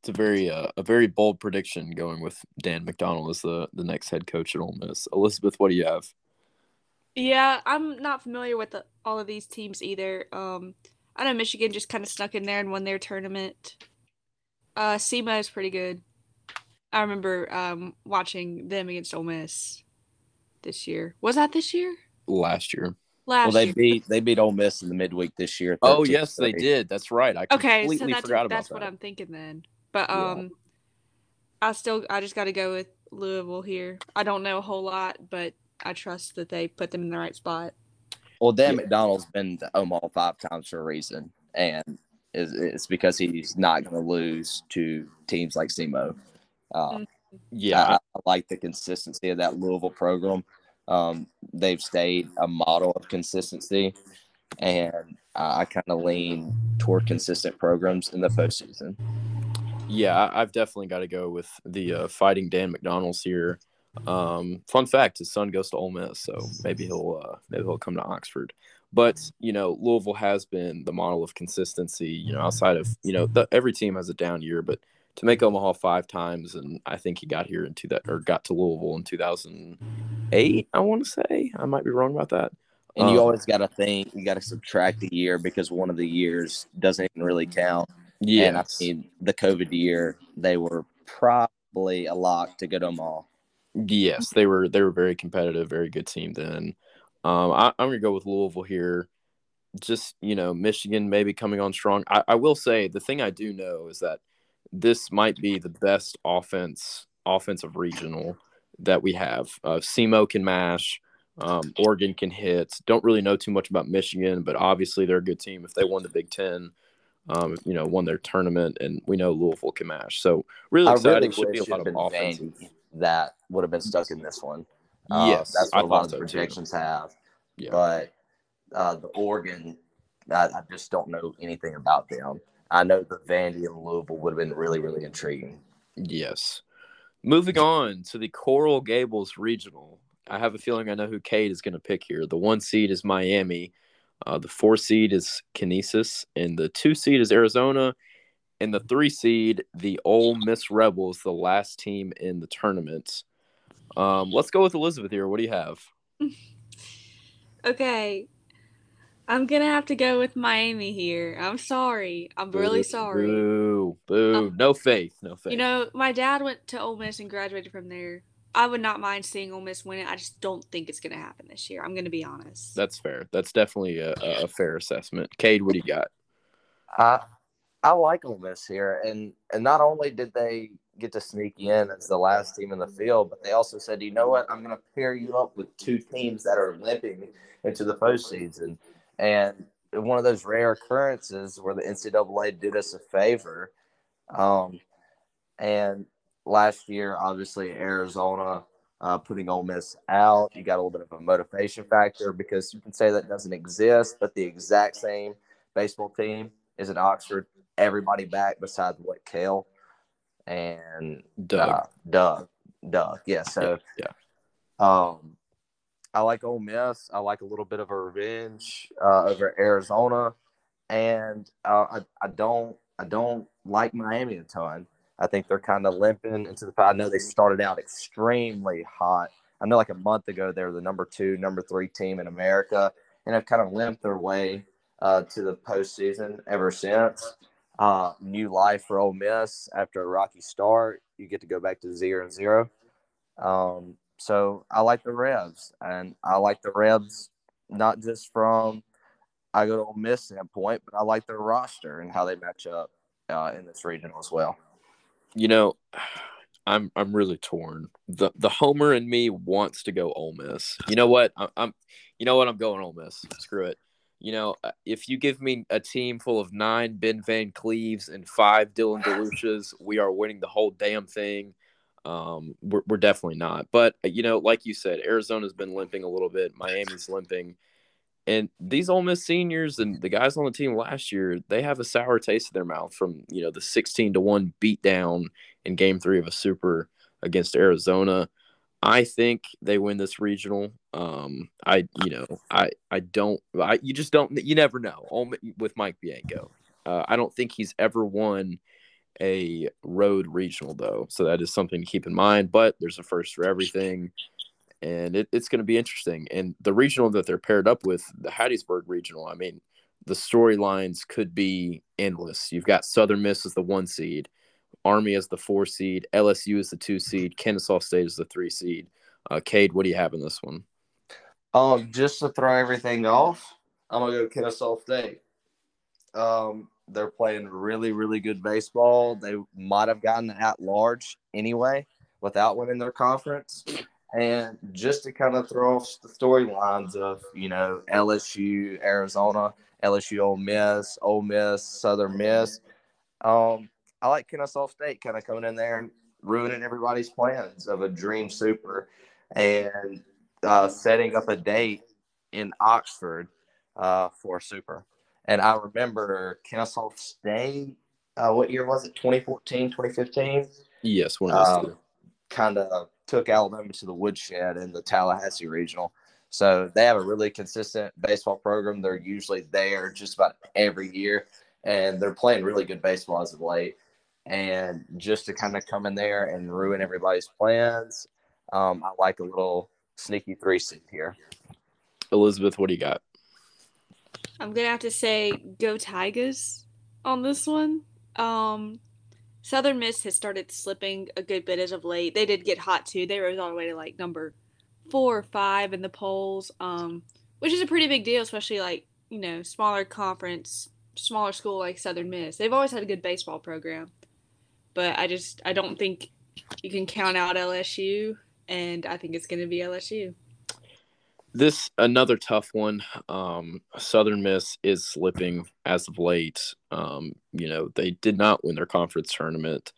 It's a very uh, a very bold prediction going with Dan McDonnell as the the next head coach at Ole Miss. Elizabeth, what do you have? Yeah, I'm not familiar with the, all of these teams either. Um, I know Michigan just kind of snuck in there and won their tournament. Uh, SEMO is pretty good. I remember um, watching them against Ole Miss this year. Was that this year? Last year. Last well, they year. beat they beat Ole Miss in the midweek this year. Oh yes, they did. That's right. I okay, completely so that's, forgot about that's that. what I'm thinking then. But um, yeah. I still I just got to go with Louisville here. I don't know a whole lot, but I trust that they put them in the right spot. Well, Dan yeah. McDonnell's been to Omaha five times for a reason, and it's because he's not going to lose to teams like SEMO. Uh, mm-hmm. Yeah, I, I, like the consistency of that Louisville program. Um, they've stayed a model of consistency, and I kind of lean toward consistent programs in the postseason. Yeah, I've definitely got to go with the uh, fighting Dan McDonnell's here. Um, fun fact: his son goes to Ole Miss, so maybe he'll uh, maybe he'll come to Oxford. But you know, Louisville has been the model of consistency. You know, outside of you know, the, every team has a down year, but to make Omaha five times, and I think he got here into that or got to Louisville in 2008. I want to say I might be wrong about that. And um, you always got to think you got to subtract a year because one of the years doesn't even really count. Yeah, and I mean the COVID year, they were probably a lock to get Omaha. Yes, they were. They were very competitive, very good team then. Um, I, am gonna go with Louisville here. Just you know, Michigan maybe coming on strong. I, I will say the thing I do know is that this might be the best offense offensive regional that we have. Uh, SEMO can mash. Um, Oregon can hit. Don't really know too much about Michigan, but obviously they're a good team. If they won the Big Ten, um, you know, won their tournament, and we know Louisville can mash. So really I exciting. really Should be a lot of. That would have been stuck in this one. Uh, Yes, that's what a lot of the so, too. projections have. Yeah. But uh, the Oregon, I, I just don't know anything about them. I know the Vandy and Louisville would have been really, really intriguing. Yes. Moving on to the Coral Gables Regional. I have a feeling I know who Cade is going to pick here. The one seed is Miami. Uh, the four seed is Canisius, and the two seed is Arizona, and the three seed, the Ole Miss Rebels, the last team in the tournament. Um, let's go with Elizabeth here. What do you have? Okay. I'm gonna have to go with Miami here. I'm sorry. I'm really sorry. Boo, boo. Um, no faith. No faith. You know, my dad went to Ole Miss and graduated from there. I would not mind seeing Ole Miss win it. I just don't think it's gonna happen this year. I'm gonna be honest. That's fair. That's definitely a, a a fair assessment. Cade, what do you got? I I like Ole Miss here, and and not only did they get to sneak in as the last team in the field, but they also said, you know what, I'm going to pair you up with two teams that are limping into the postseason, and one of those rare occurrences where the NCAA did us a favor. Um, and last year, obviously Arizona uh, putting Ole Miss out, you got a little bit of a motivation factor because you can say that doesn't exist, but the exact same baseball team is in Oxford. Everybody back besides what Kale and Doug. uh, Doug. Doug. Yeah. So yeah. um, I like Ole Miss. I like a little bit of a revenge uh, over Arizona, and uh, I, I don't I don't like Miami a ton. I think they're kind of limping into the. I know they started out extremely hot. I know like a month ago they were the number two, number three team in America, and have kind of limped their way uh, to the postseason ever since. Uh, new life for Ole Miss after a rocky start. You get to go back to zero and zero. Um, so I like the Rebs, and I like the Rebs not just from I go to Ole Miss standpoint, but I like their roster and how they match up uh, in this regional as well. You know, I'm I'm really torn. The the Homer in me wants to go Ole Miss. You know what? I, I'm you know what? I'm going Ole Miss. Screw it. You know, uh, if you give me a team full of nine Ben Van Cleaves and five Dylan DeLucias, we are winning the whole damn thing. Um, we're, we're definitely not. But, you know, like you said, Arizona's been limping a little bit. Miami's limping. And these Ole Miss seniors and the guys on the team last year, they have a sour taste in their mouth from, you know, the 16 to 1 beatdown in game three of a super against Arizona. I think they win this regional. Um, I, you know, I, I don't, I, you just don't, you never know. With Mike Bianco, uh, I don't think he's ever won a road regional though, so that is something to keep in mind. But there's a first for everything, and it, it's going to be interesting. And the regional that they're paired up with, the Hattiesburg regional, I mean, the storylines could be endless. You've got Southern Miss as the one seed, Army as the four seed, LSU as the two seed, Kennesaw State as the three seed. Uh, Cade, what do you have in this one? Um, just to throw everything off, I'm gonna go Kennesaw State. Um, they're playing really, really good baseball. They might have gotten at large anyway without winning their conference. And just to kind of throw off the storylines of, you know, LSU, Arizona, LSU, Ole Miss, Ole Miss, Southern Miss. Um, I like Kennesaw State kind of coming in there and ruining everybody's plans of a dream super and uh, setting up a date in Oxford uh, for super. And I remember Kennesaw State, uh, what year was it? 2014, 2015? Yes, one of those Um, kind of took Alabama to the woodshed in the Tallahassee regional. So they have a really consistent baseball program. They're usually there just about every year, and they're playing really good baseball as of late. And just to kind of come in there and ruin everybody's plans, um, I like a little sneaky three seed here. Elizabeth, what do you got? I'm gonna have to say go Tigers on this one. Um, Southern Miss has started slipping a good bit as of late. They did get hot too. They rose all the way to like number four or five in the polls, um, which is a pretty big deal, especially like you know smaller conference, smaller school like Southern Miss. They've always had a good baseball program, but I just I don't think you can count out LSU, and I think it's gonna be LSU. This another tough one. Um, Southern Miss is slipping as of late. Um, you know they did not win their conference tournament.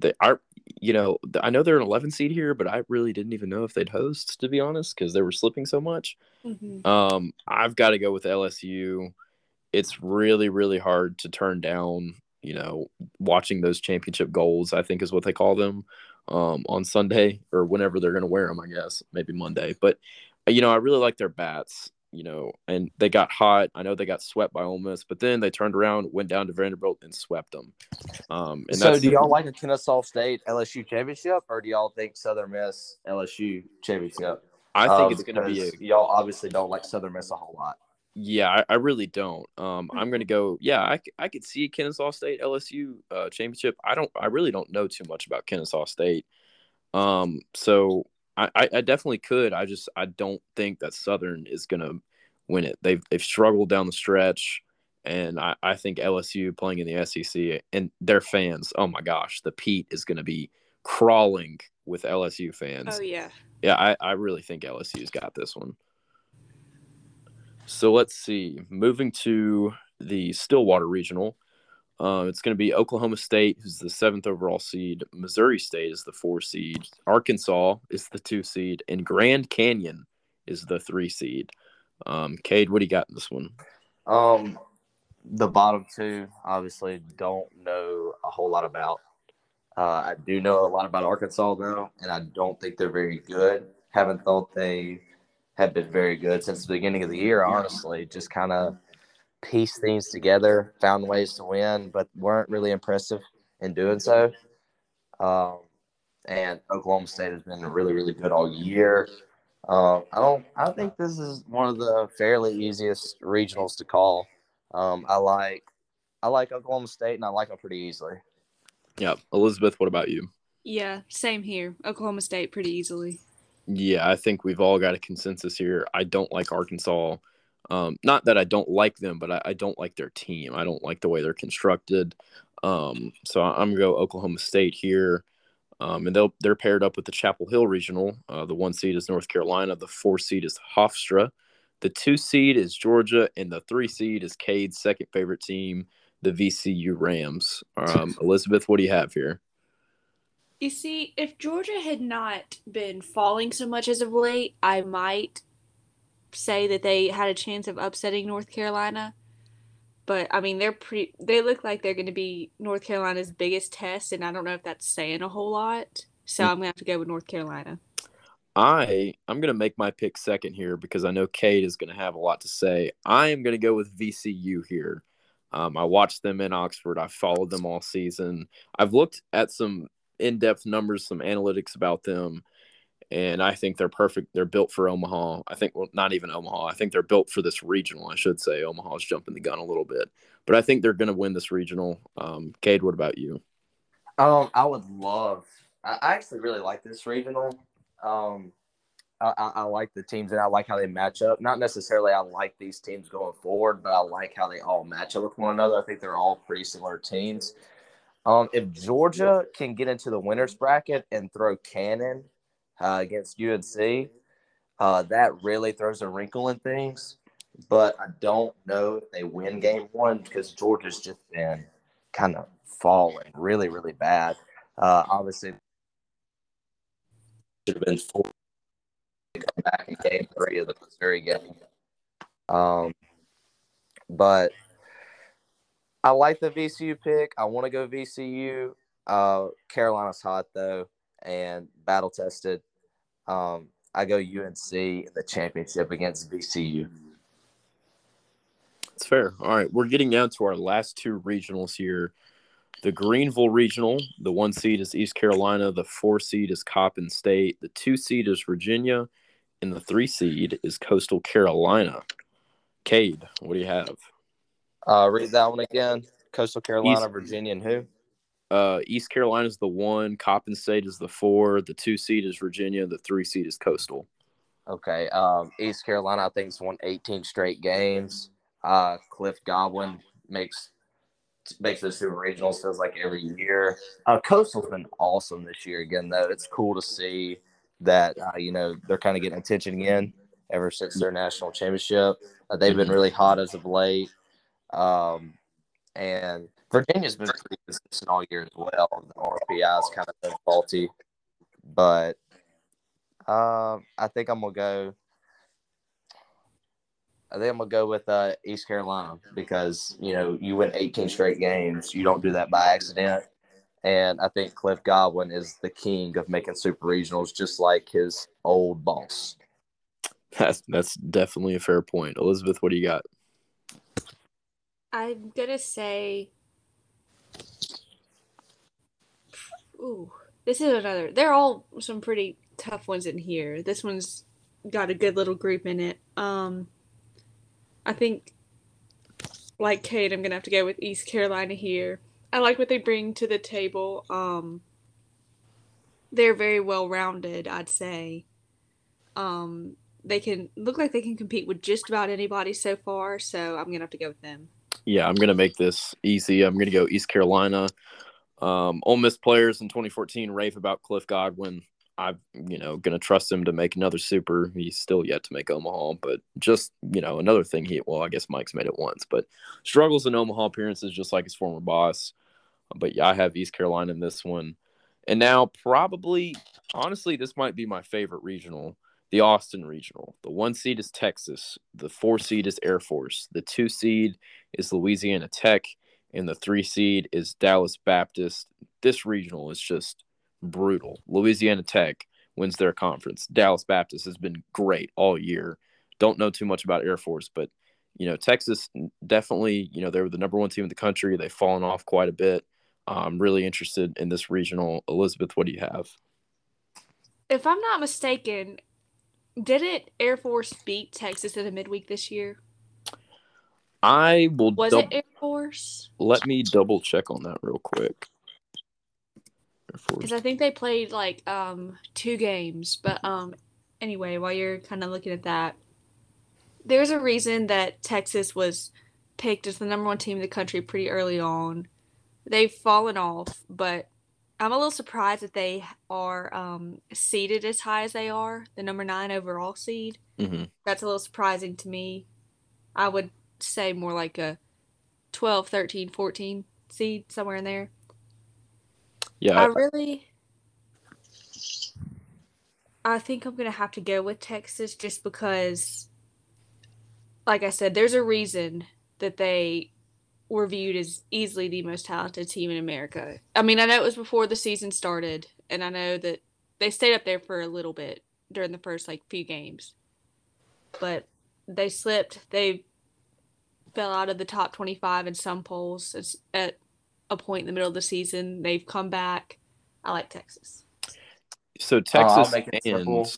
They are, you know, I know they're an 11 seed here, but I really didn't even know if they'd host to be honest because they were slipping so much. Mm-hmm. Um, I've got to go with LSU. It's really really hard to turn down. You know, watching those championship goals, I think is what they call them um, on Sunday or whenever they're going to wear them. I guess maybe Monday, but you know, I really like their bats, you know, and they got hot. I know they got swept by Ole Miss, but then they turned around, went down to Vanderbilt, and swept them. Um, and so, do y'all like a Kennesaw State LSU championship, or do y'all think Southern Miss LSU championship? I think um, it's going to be a, y'all obviously don't like Southern Miss a whole lot. Yeah, I, I really don't. Um, I'm going to go. Yeah, I, I could see Kennesaw State LSU uh, championship. I don't. I really don't know too much about Kennesaw State. Um, so I, I definitely could. I just I don't think that Southern is gonna win it. They've they've struggled down the stretch, and I, I think LSU playing in the SEC and their fans. Oh my gosh, the Pete is gonna be crawling with LSU fans. Oh yeah. Yeah, I, I really think LSU's got this one. So let's see. Moving to the Stillwater Regional. Uh, it's going to be Oklahoma State, who's the seventh overall seed. Missouri State is the four seed. Arkansas is the two seed, and Grand Canyon is the three seed. Um, Cade, what do you got in this one? Um, the bottom two, obviously, don't know a whole lot about. Uh, I do know a lot about Arkansas though, and I don't think they're very good. Haven't thought they have been very good since the beginning of the year. Honestly, just kind of piece things together, found ways to win, but weren't really impressive in doing so. Um, and Oklahoma State has been really, really good all year. Um, I don't. I think this is one of the fairly easiest regionals to call. Um, I like, I like Oklahoma State, and I like them pretty easily. Yeah, Elizabeth. What about you? Yeah, same here. Oklahoma State pretty easily. Yeah, I think we've all got a consensus here. I don't like Arkansas. Um, not that I don't like them, but I, I, don't like their team. I don't like the way they're constructed. Um, so I'm gonna go Oklahoma State here, um, and they'll they're paired up with the Chapel Hill Regional. Uh, the one seed is North Carolina. The four seed is Hofstra. The two seed is Georgia, and the three seed is Cade's second favorite team, the VCU Rams. Um, Elizabeth, what do you have here? You see, if Georgia had not been falling so much as of late, I might say that they had a chance of upsetting North Carolina. But I mean, they're pretty. They look like they're going to be North Carolina's biggest test, and I don't know if that's saying a whole lot. So I'm going to have to go with North Carolina. I I'm going to make my pick second here because I know Cade is going to have a lot to say. I am going to go with VCU here. Um, I watched them in Oxford. I followed them all season. I've looked at some in-depth numbers, some analytics about them, and I think they're perfect. They're built for Omaha. I think, well, not even Omaha. I think they're built for this regional. I should say Omaha's jumping the gun a little bit, but I think they're going to win this regional. Um, Cade, what about you? Um, I would love. I actually really like this regional. Um, I, I, I like the teams and I like how they match up. Not necessarily I like these teams going forward, but I like how they all match up with one another. I think they're all pretty similar teams. Um, if Georgia can get into the winners bracket and throw Cannon uh, against UNC. Uh, that really throws a wrinkle in things. But I don't know if they win game one because Georgia's just been kind of falling really, really bad. Uh, obviously, should have been four come back in game three of the Missouri game. Um, but I like the VCU pick. I want to go VCU. Uh, Carolina's hot though and battle tested. Um, I go UNC in the championship against VCU. That's fair. All right, we're getting down to our last two regionals here. The Greenville Regional, the one seed is East Carolina, the four seed is Coppin State, the two seed is Virginia, and the three seed is Coastal Carolina. Cade, what do you have? Uh, read that one again. Coastal Carolina, East, Virginia, and who? Uh, East Carolina is the one. Coppin State is the four. The two seed is Virginia. The three seed is Coastal. Okay. Um, East Carolina, I think, has won 18 straight games. Uh, Cliff Godwin makes makes the super regionals feels like every year. Uh, Coastal's been awesome this year again, though. It's cool to see that uh, you know they're kind of getting attention again ever since their national championship. Uh, they've been really hot as of late. Um, and Virginia's been pretty consistent all year as well. The RPI is kind of been faulty, but uh, I think I'm gonna go. I think I'm gonna go with uh, East Carolina because you know you win 18 straight games. You don't do that by accident, and I think Cliff Godwin is the king of making super regionals, just like his old boss. That's that's definitely a fair point, Elizabeth. What do you got? I'm gonna say. Ooh, this is another. They're all some pretty tough ones in here. This one's got a good little group in it. Um, I think, like Cade, I'm gonna have to go with East Carolina here. I like what they bring to the table. Um, they're very well rounded, I'd say. Um, they can look like they can compete with just about anybody so far, so I'm gonna have to go with them. Yeah, I'm gonna make this easy. I'm gonna go East Carolina. Um, Ole Miss players in 2014 rave about Cliff Godwin. I'm, you know, gonna trust him to make another super. He's still yet to make Omaha, but just, you know, another thing he well, I guess Mike's made it once, but struggles in Omaha appearances just like his former boss. But yeah, I have East Carolina in this one. And now probably honestly, this might be my favorite regional, the Austin regional. The one seed is Texas, the four seed is Air Force, the two seed is Louisiana Tech, and the three seed is Dallas Baptist. This regional is just brutal. Louisiana Tech wins their conference. Dallas Baptist has been great all year. Don't know too much about Air Force, but you know Texas definitely. You know they were the number one team in the country. They've fallen off quite a bit. I'm really interested in this regional. Elizabeth, what do you have? If I'm not mistaken, didn't Air Force beat Texas in the midweek this year? I will. Was dub- it Air Force? Let me double check on that real quick. Because I think they played like um two games, but um anyway, while you're kind of looking at that, there's a reason that Texas was picked as the number one team in the country pretty early on. They've fallen off, but I'm a little surprised that they are um, seeded as high as they are, the number nine overall seed. Mm-hmm. That's a little surprising to me. I would say more like a 12, 13, 14 seed, somewhere in there. Yeah. I really. I think I'm going to have to go with Texas just because, like I said, there's a reason that they were viewed as easily the most talented team in America. I mean, I know it was before the season started, and I know that they stayed up there for a little bit during the first like few games, but they slipped. They fell out of the top 25 in some polls it's at a point in the middle of the season. They've come back. I like Texas. So Texas oh, and simple.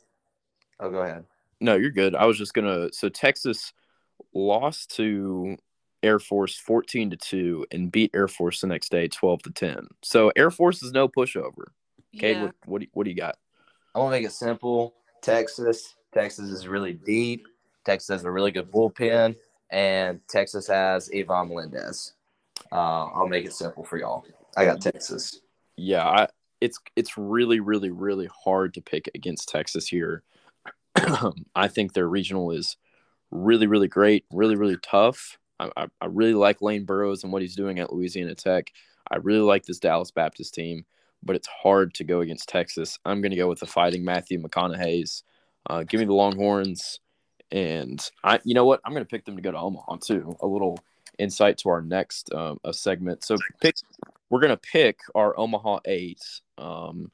oh, go ahead. No, you're good. I was just gonna. So Texas lost to Air Force 14 to 2 and beat Air Force the next day 12 to 10. So Air Force is no pushover. Okay, yeah. what, what, do you, what do you got? I want to make it simple. Texas, Texas is really deep. Texas has a really good bullpen, and Texas has Ivan Melendez. Uh, I'll make it simple for y'all. I got Texas. Yeah, I, it's it's really really really hard to pick against Texas here. I think their regional is really really great, really really tough. I, I really like Lane Burroughs and what he's doing at Louisiana Tech. I really like this Dallas Baptist team, but it's hard to go against Texas. I'm going to go with the Fighting Matthew McConaughey's. Uh, give me the Longhorns, and I, you know what, I'm going to pick them to go to Omaha too. A little insight to our next um, a segment. So pick, we're going to pick our Omaha eight. Um,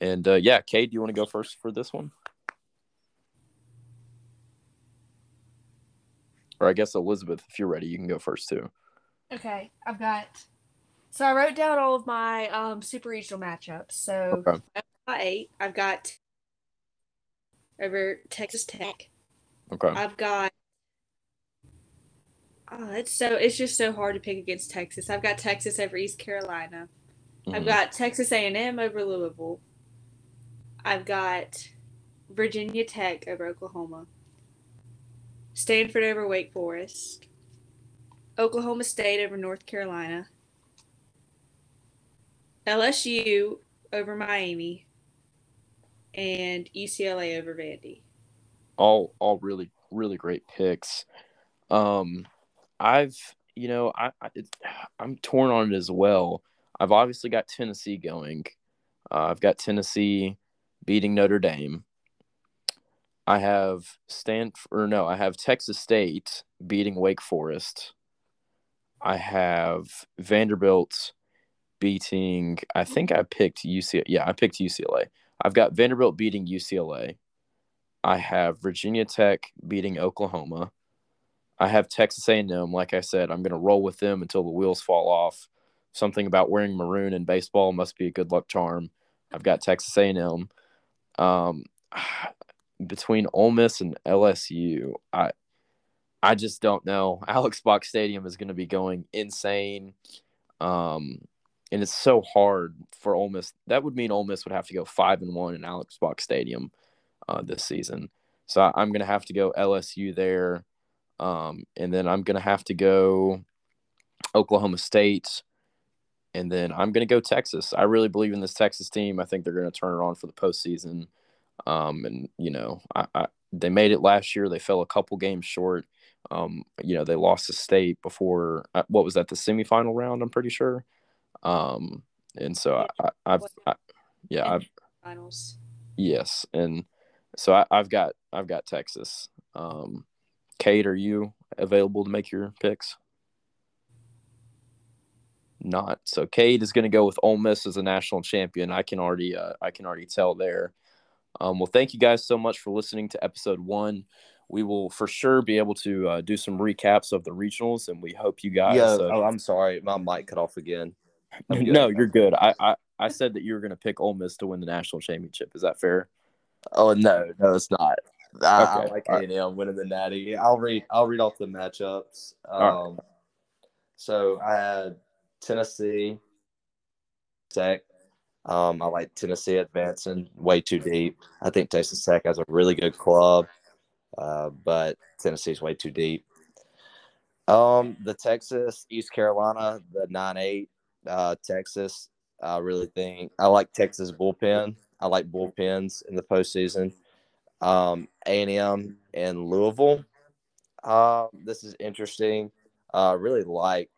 and uh, yeah, Cade, do you want to go first for this one? Or I guess Elizabeth, if you're ready, you can go first too. Okay, I've got. So I wrote down all of my um, super regional matchups. So okay. I've eight. I've got over Texas Tech. Okay. I've got. Oh, it's so it's just so hard to pick against Texas. I've got Texas over East Carolina. Mm-hmm. I've got Texas A&M over Louisville. I've got Virginia Tech over Oklahoma. Stanford over Wake Forest, Oklahoma State over North Carolina, LSU over Miami, and UCLA over Vandy. all all really really great picks. Um, I've you know I, I I'm torn on it as well. I've obviously got Tennessee going. Uh, I've got Tennessee beating Notre Dame. I have Stanford, or no, I have Texas State beating Wake Forest. I have Vanderbilt beating. I think I picked UCLA. Yeah, I picked UCLA. I've got Vanderbilt beating UCLA. I have Virginia Tech beating Oklahoma. I have Texas A&M. Like I said, I'm going to roll with them until the wheels fall off. Something about wearing maroon in baseball must be a good luck charm. I've got Texas A&M. Um, between Ole Miss and LSU, I I just don't know. Alex Box Stadium is going to be going insane. Um, and it's so hard for Ole Miss. That would mean Ole Miss would have to go five and one in Alex Box Stadium uh, this season. So I, am going to have to go LSU there, um, and then I'm going to have to go Oklahoma State, and then I'm going to go Texas. I really believe in this Texas team. I think they're going to turn it on for the postseason. Um, and you know, I, I, they made it last year. They fell a couple games short. Um, you know, they lost to State before. Uh, what was that? The semifinal round. I'm pretty sure. Um, and so I, I, I've, I, yeah, I've finals. Yes, and so I, have got I've got Texas. Um, Cade, are you available to make your picks? Not so. Cade is going to go with Ole Miss as a national champion. I can already uh, I can already tell there. Um, well, thank you guys so much for listening to episode one. We will for sure be able to uh, do some recaps of the regionals, and we hope you guys. Yeah, uh, oh, I'm sorry, my mic cut off again. No, you're good. I, I I said that you were going to pick Ole Miss to win the national championship. Is that fair? Oh no, no, it's not. I, okay. I like A and M winning the Natty. I'll read. I'll read off the matchups. Um, right. So I had Tennessee, Tech. Um, I like Tennessee advancing way too deep. I think Texas Tech has a really good club, uh, but Tennessee's way too deep. Um, the Texas East Carolina, the nine eight uh, Texas. I really think I like Texas bullpen. I like bullpens in the postseason. Um, A&M and Louisville. Uh, this is interesting. I uh, really like,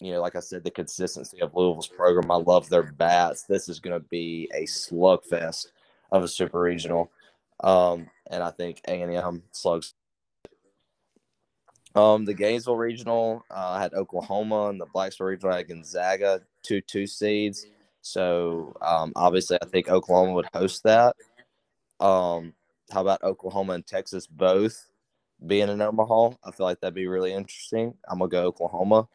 you know, like I said, the consistency of Louisville's program. I love their bats. This is going to be a slugfest of a super regional. Um, and I think A&M slugs um, the Gainesville regional, uh, I had Oklahoma, and the Blacksburg regional I had Gonzaga, two two seeds. So um, obviously, I think Oklahoma would host that. Um, how about Oklahoma and Texas both being in Omaha? I feel like that'd be really interesting. I'm gonna go Oklahoma,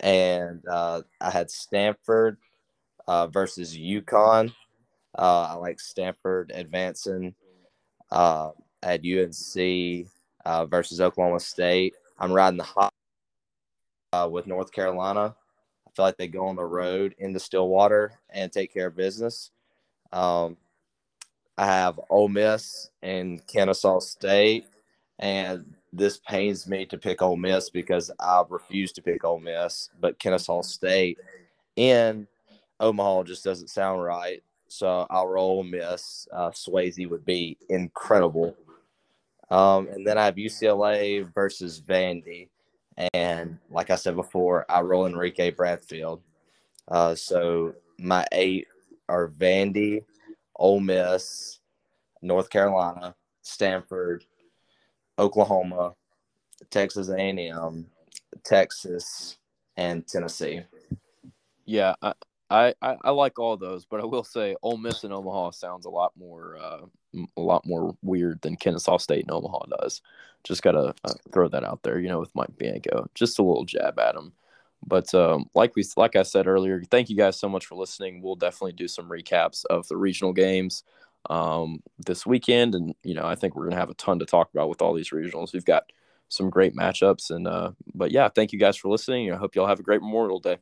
and uh, I had Stanford uh, versus UConn. Uh, I like Stanford advancing. Uh, had UNC uh, versus Oklahoma State. I'm riding the hot uh, with North Carolina. I feel like they go on the road into Stillwater and take care of business. Um, I have Ole Miss and Kennesaw State, and this pains me to pick Ole Miss because I refuse to pick Ole Miss, but Kennesaw State in Omaha just doesn't sound right. So I'll roll Miss. Uh, Swayze would be incredible. Um, and then I have UCLA versus Vandy. And like I said before, I roll Enrique Bradfield. Uh, so my eight are Vandy, Ole Miss, North Carolina, Stanford, Oklahoma, Texas A&M, Texas, and Tennessee. Yeah, I, I, I, like all those, but I will say Ole Miss and Omaha sounds a lot more uh, a lot more weird than Kennesaw State and Omaha does. Just gotta uh, throw that out there, you know, with Mike Bianco. Just a little jab at him. But um, like we like I said earlier, thank you guys so much for listening. We'll definitely do some recaps of the regional games um, this weekend, and you know I think we're gonna have a ton to talk about with all these regionals. We've got some great matchups, and uh, but yeah, thank you guys for listening. I hope y'all have a great Memorial Day.